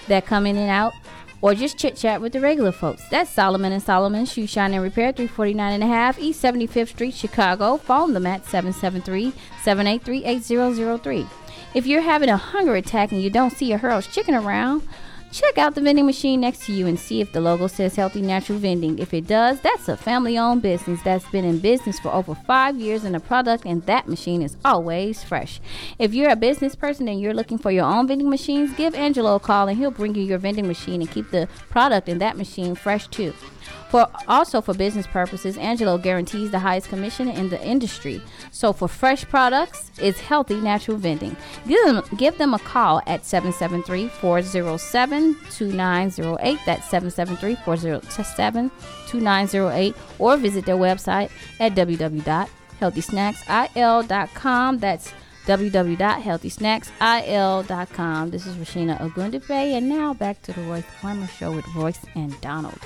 [SPEAKER 22] that come in and out
[SPEAKER 23] or just chit chat with the regular folks. That's Solomon and Solomon Shoe Shine and Repair, 349 and a half East 75th Street, Chicago. Phone them at 773-783-8003. If you're having a hunger attack and you don't see a Harold's Chicken around, check out the vending machine next to you and see if the logo says Healthy Natural Vending. If it does, that's a family-owned business that's been in business for over five years, and the product in that machine is always fresh. If you're a business person and you're looking for your own vending machines, give Angelo a call and he'll bring you your vending machine and keep the product in that machine fresh too. For also for business purposes, Angelo guarantees the highest commission in the industry. So for fresh products, it's healthy natural vending. Give them give them a call at 773-407-2908. That's 773-407-2908 or visit their website at www.healthysnacksil.com. That's www.healthysnacksil.com. This is Rasheena Ogundife, and now back to the Royce Glamour Show with Royce and Donald.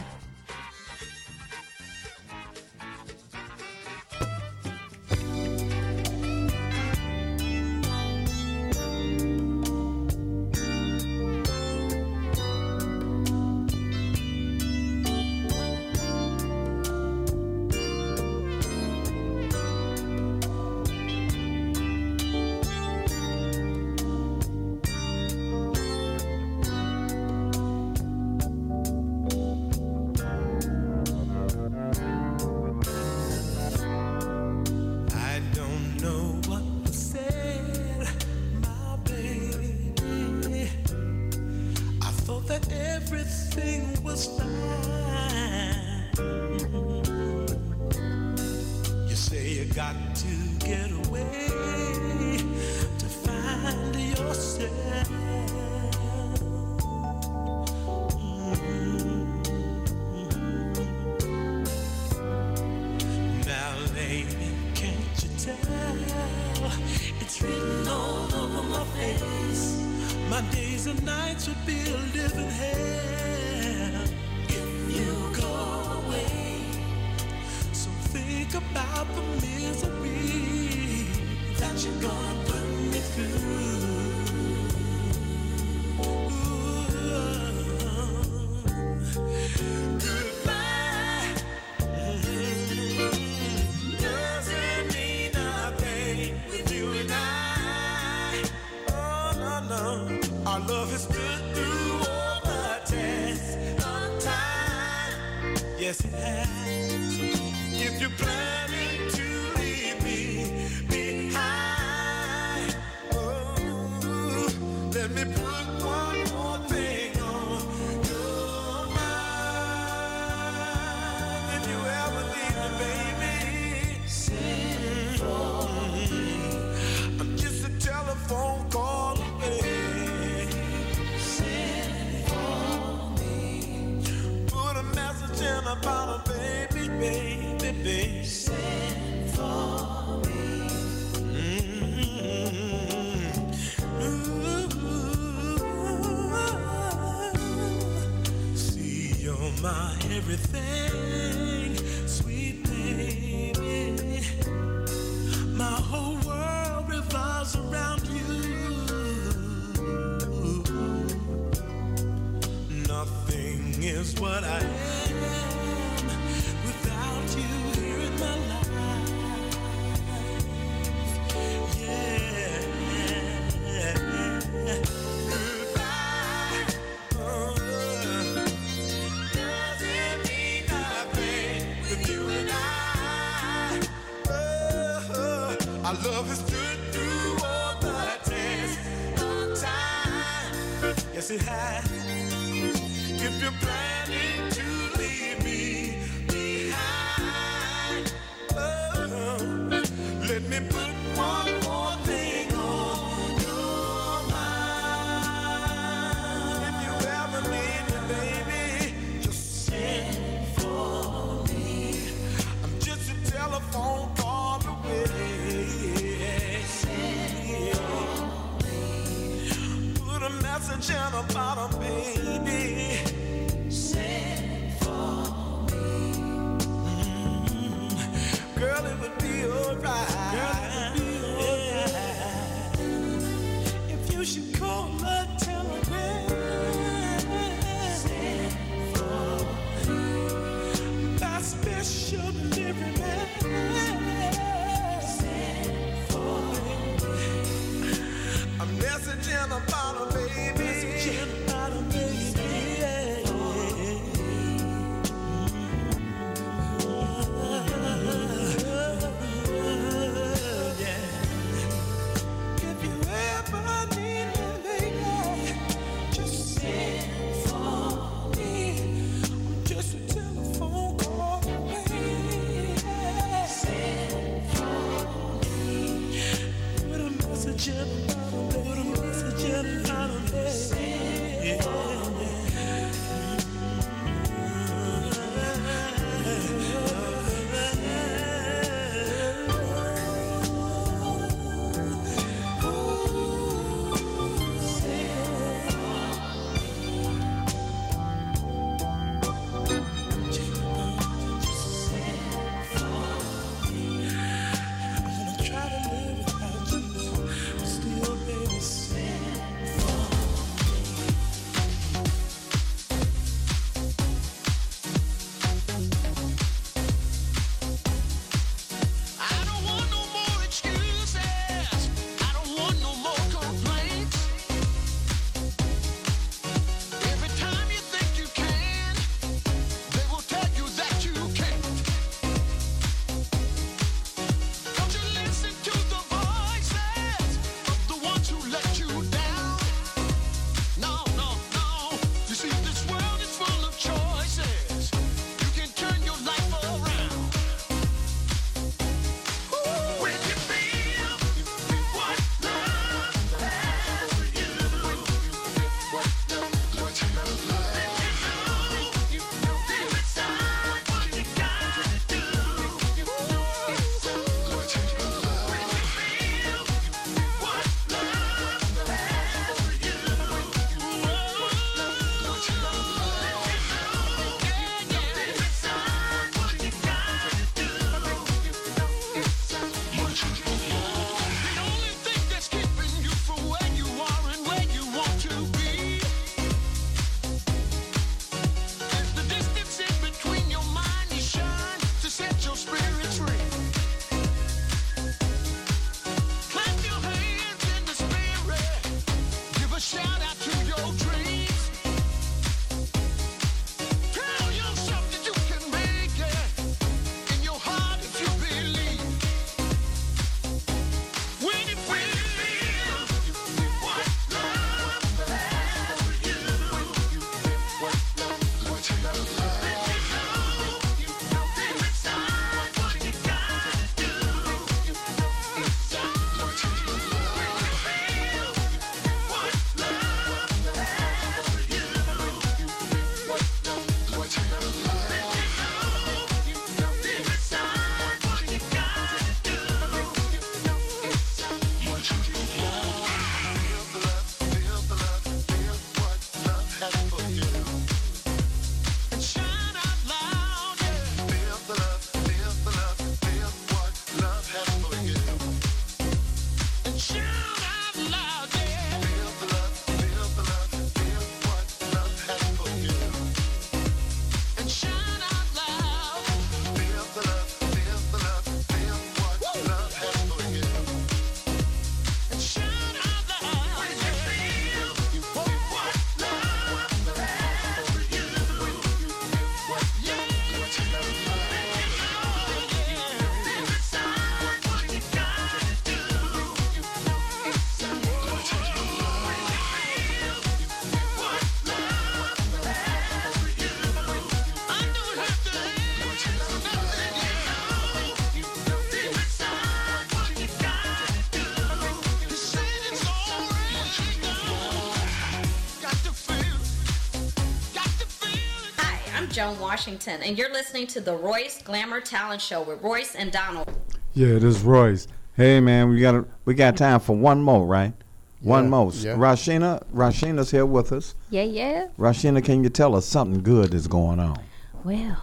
[SPEAKER 24] Joan Washington, and you're listening to the Royce Glamour Talent Show with Royce and Donald.
[SPEAKER 5] Yeah, this is Royce. Hey man, we got we got time for one more, right? One
[SPEAKER 6] Yeah,
[SPEAKER 5] more.
[SPEAKER 6] yeah.
[SPEAKER 5] Rasheena, Rasheena's here with us.
[SPEAKER 22] Yeah, yeah.
[SPEAKER 5] Rasheena, can you tell us something good is going on?
[SPEAKER 22] Well,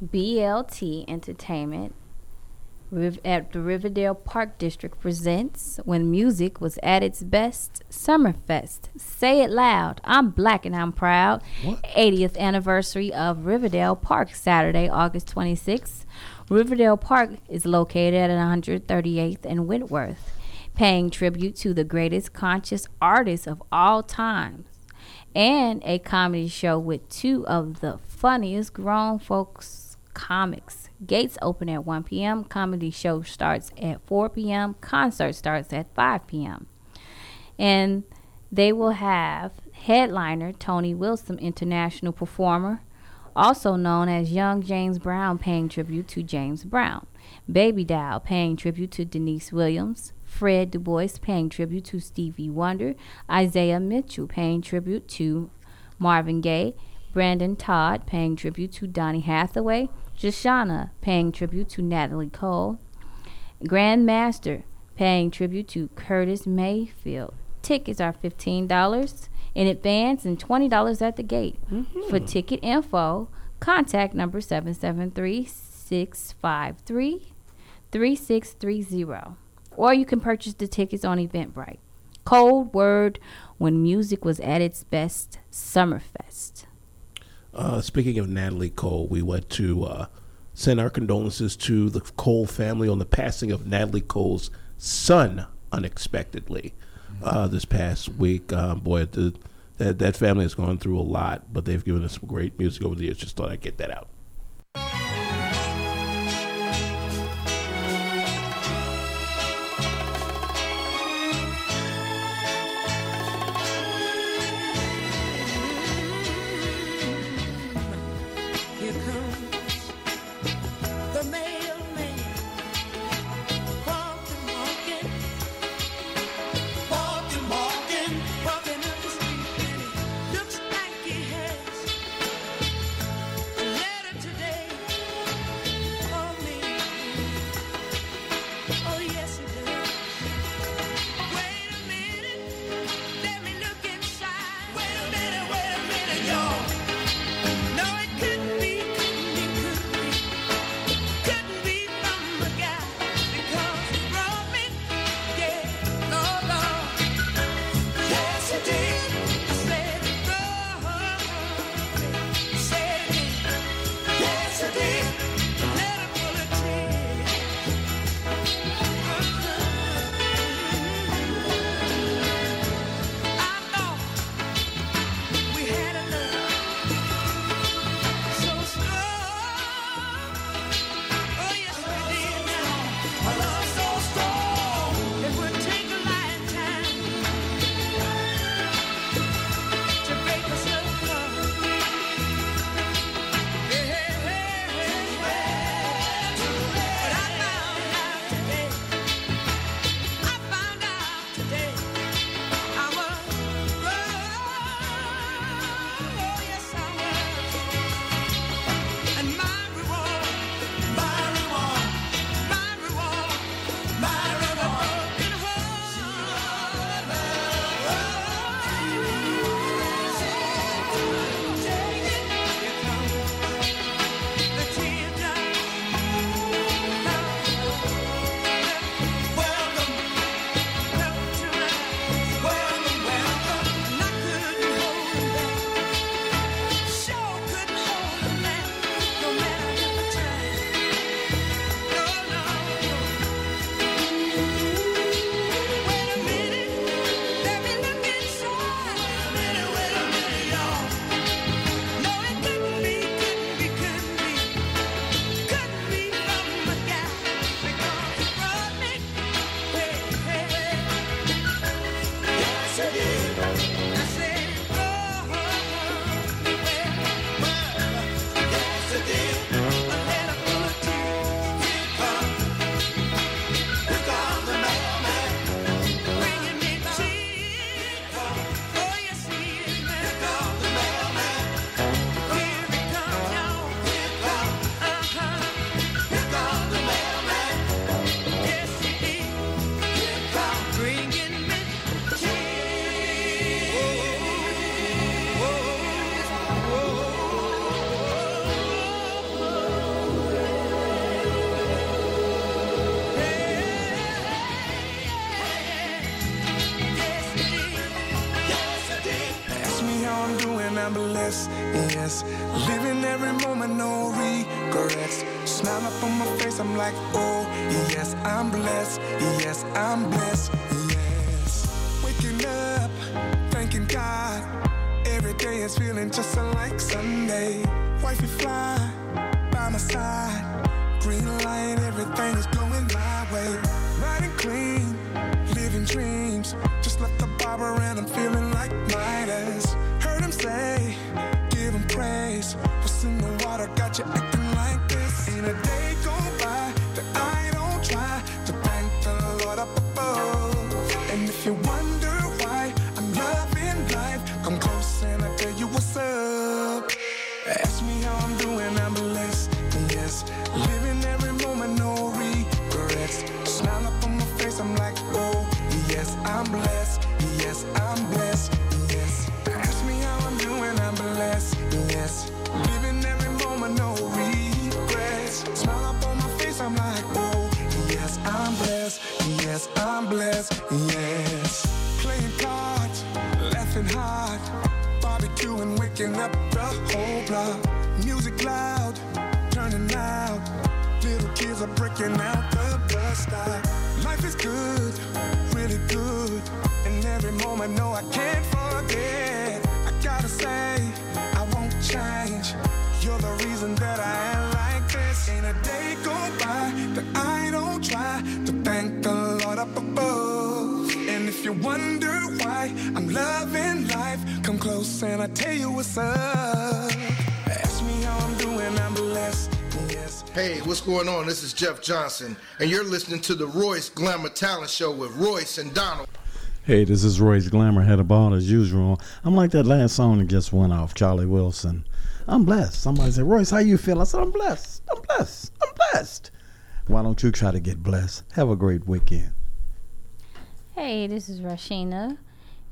[SPEAKER 22] BLT Entertainment Riv- at the Riverdale Park District presents When Music Was at Its Best Summerfest. Say it loud. I'm black and I'm proud. 80th anniversary of Riverdale Park, Saturday, August 26th. Riverdale Park is located at 138th and Wentworth, paying tribute to the greatest conscious artists of all times and a comedy show with two of the funniest grown folks comics. Gates open at 1 p.m. Comedy show starts at 4 p.m. Concert starts at 5 p.m. And they will have headliner Tony Wilson, international performer, also known as Young James Brown, paying tribute to James Brown. Baby Doll paying tribute to Deniece Williams. Fred Du Bois paying tribute to Stevie Wonder. Isaiah Mitchell paying tribute to Marvin Gaye. Brandon Todd paying tribute to Donny Hathaway, Shoshana paying tribute to Natalie Cole, Grandmaster paying tribute to Curtis Mayfield. Tickets are $15 in advance and $20 at the gate. Mm-hmm. For ticket info, contact number 773 653 3630. Or you can purchase the tickets on Eventbrite. Cold word when music was at its best, Summerfest.
[SPEAKER 20] Uh, speaking of Natalie Cole, we went to uh, send our condolences to the Cole family on the passing of Natalie Cole's son unexpectedly mm-hmm. uh, this past week. Um, boy, the, that, that family has gone through a lot, but they've given us some great music over the years. Just thought I'd get that out.
[SPEAKER 25] no
[SPEAKER 17] regrets. Smile up on my face, I'm like, oh, yes, I'm blessed. Yes, I'm blessed. Block. Music loud, turning out. Little kids are breaking out the bus stop. Life is good, really good. And every moment, no, I can't forget. I gotta say, I won't change. You're the reason that I am like this. Ain't a day go by that I don't try to thank the Lord up above. And if you wonder why I'm loving life, come close and I tell you what's up.
[SPEAKER 9] Hey, what's going on? This is Jeff Johnson, and you're listening to the Royce Glamour Talent Show with Royce and Donald.
[SPEAKER 5] Hey, this is Royce Glamour. Had a ball as usual. I'm like that last song that just went off, Charlie Wilson. I'm blessed. Somebody said, Royce, how you feel? I said, I'm blessed. I'm blessed. I'm blessed. Why don't you try to get blessed? Have a great weekend.
[SPEAKER 22] Hey, this is Rasheena.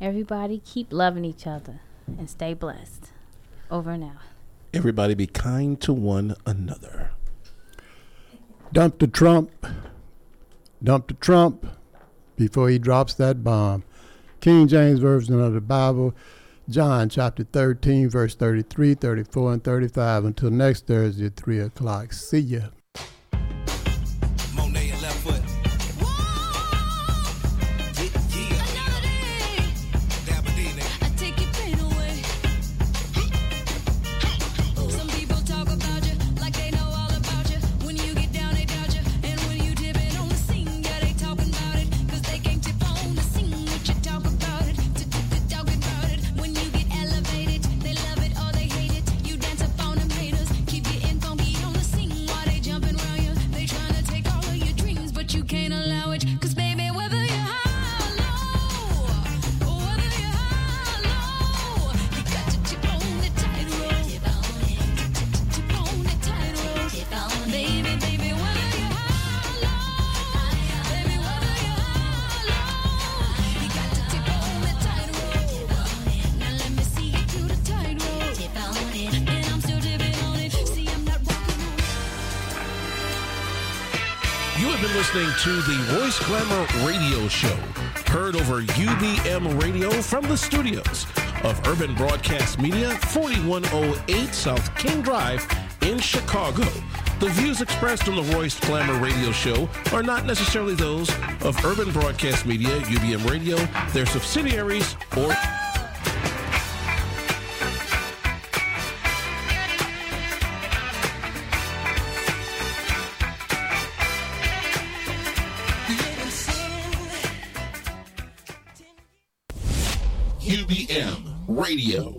[SPEAKER 22] Everybody keep loving each other and stay blessed. Over and out.
[SPEAKER 2] Everybody be kind to one another.
[SPEAKER 20] Dump the Trump. Dump the Trump before he drops that bomb. King James Version of the Bible, John chapter 13, verse 33, 34, and 35. Until next Thursday at 3 o'clock. See ya.
[SPEAKER 2] Media, 4108 South King Drive in Chicago. The views expressed on the Royce Glamour Radio Show are not necessarily those of Urban Broadcast Media, UBM Radio, their subsidiaries, or UBM Radio.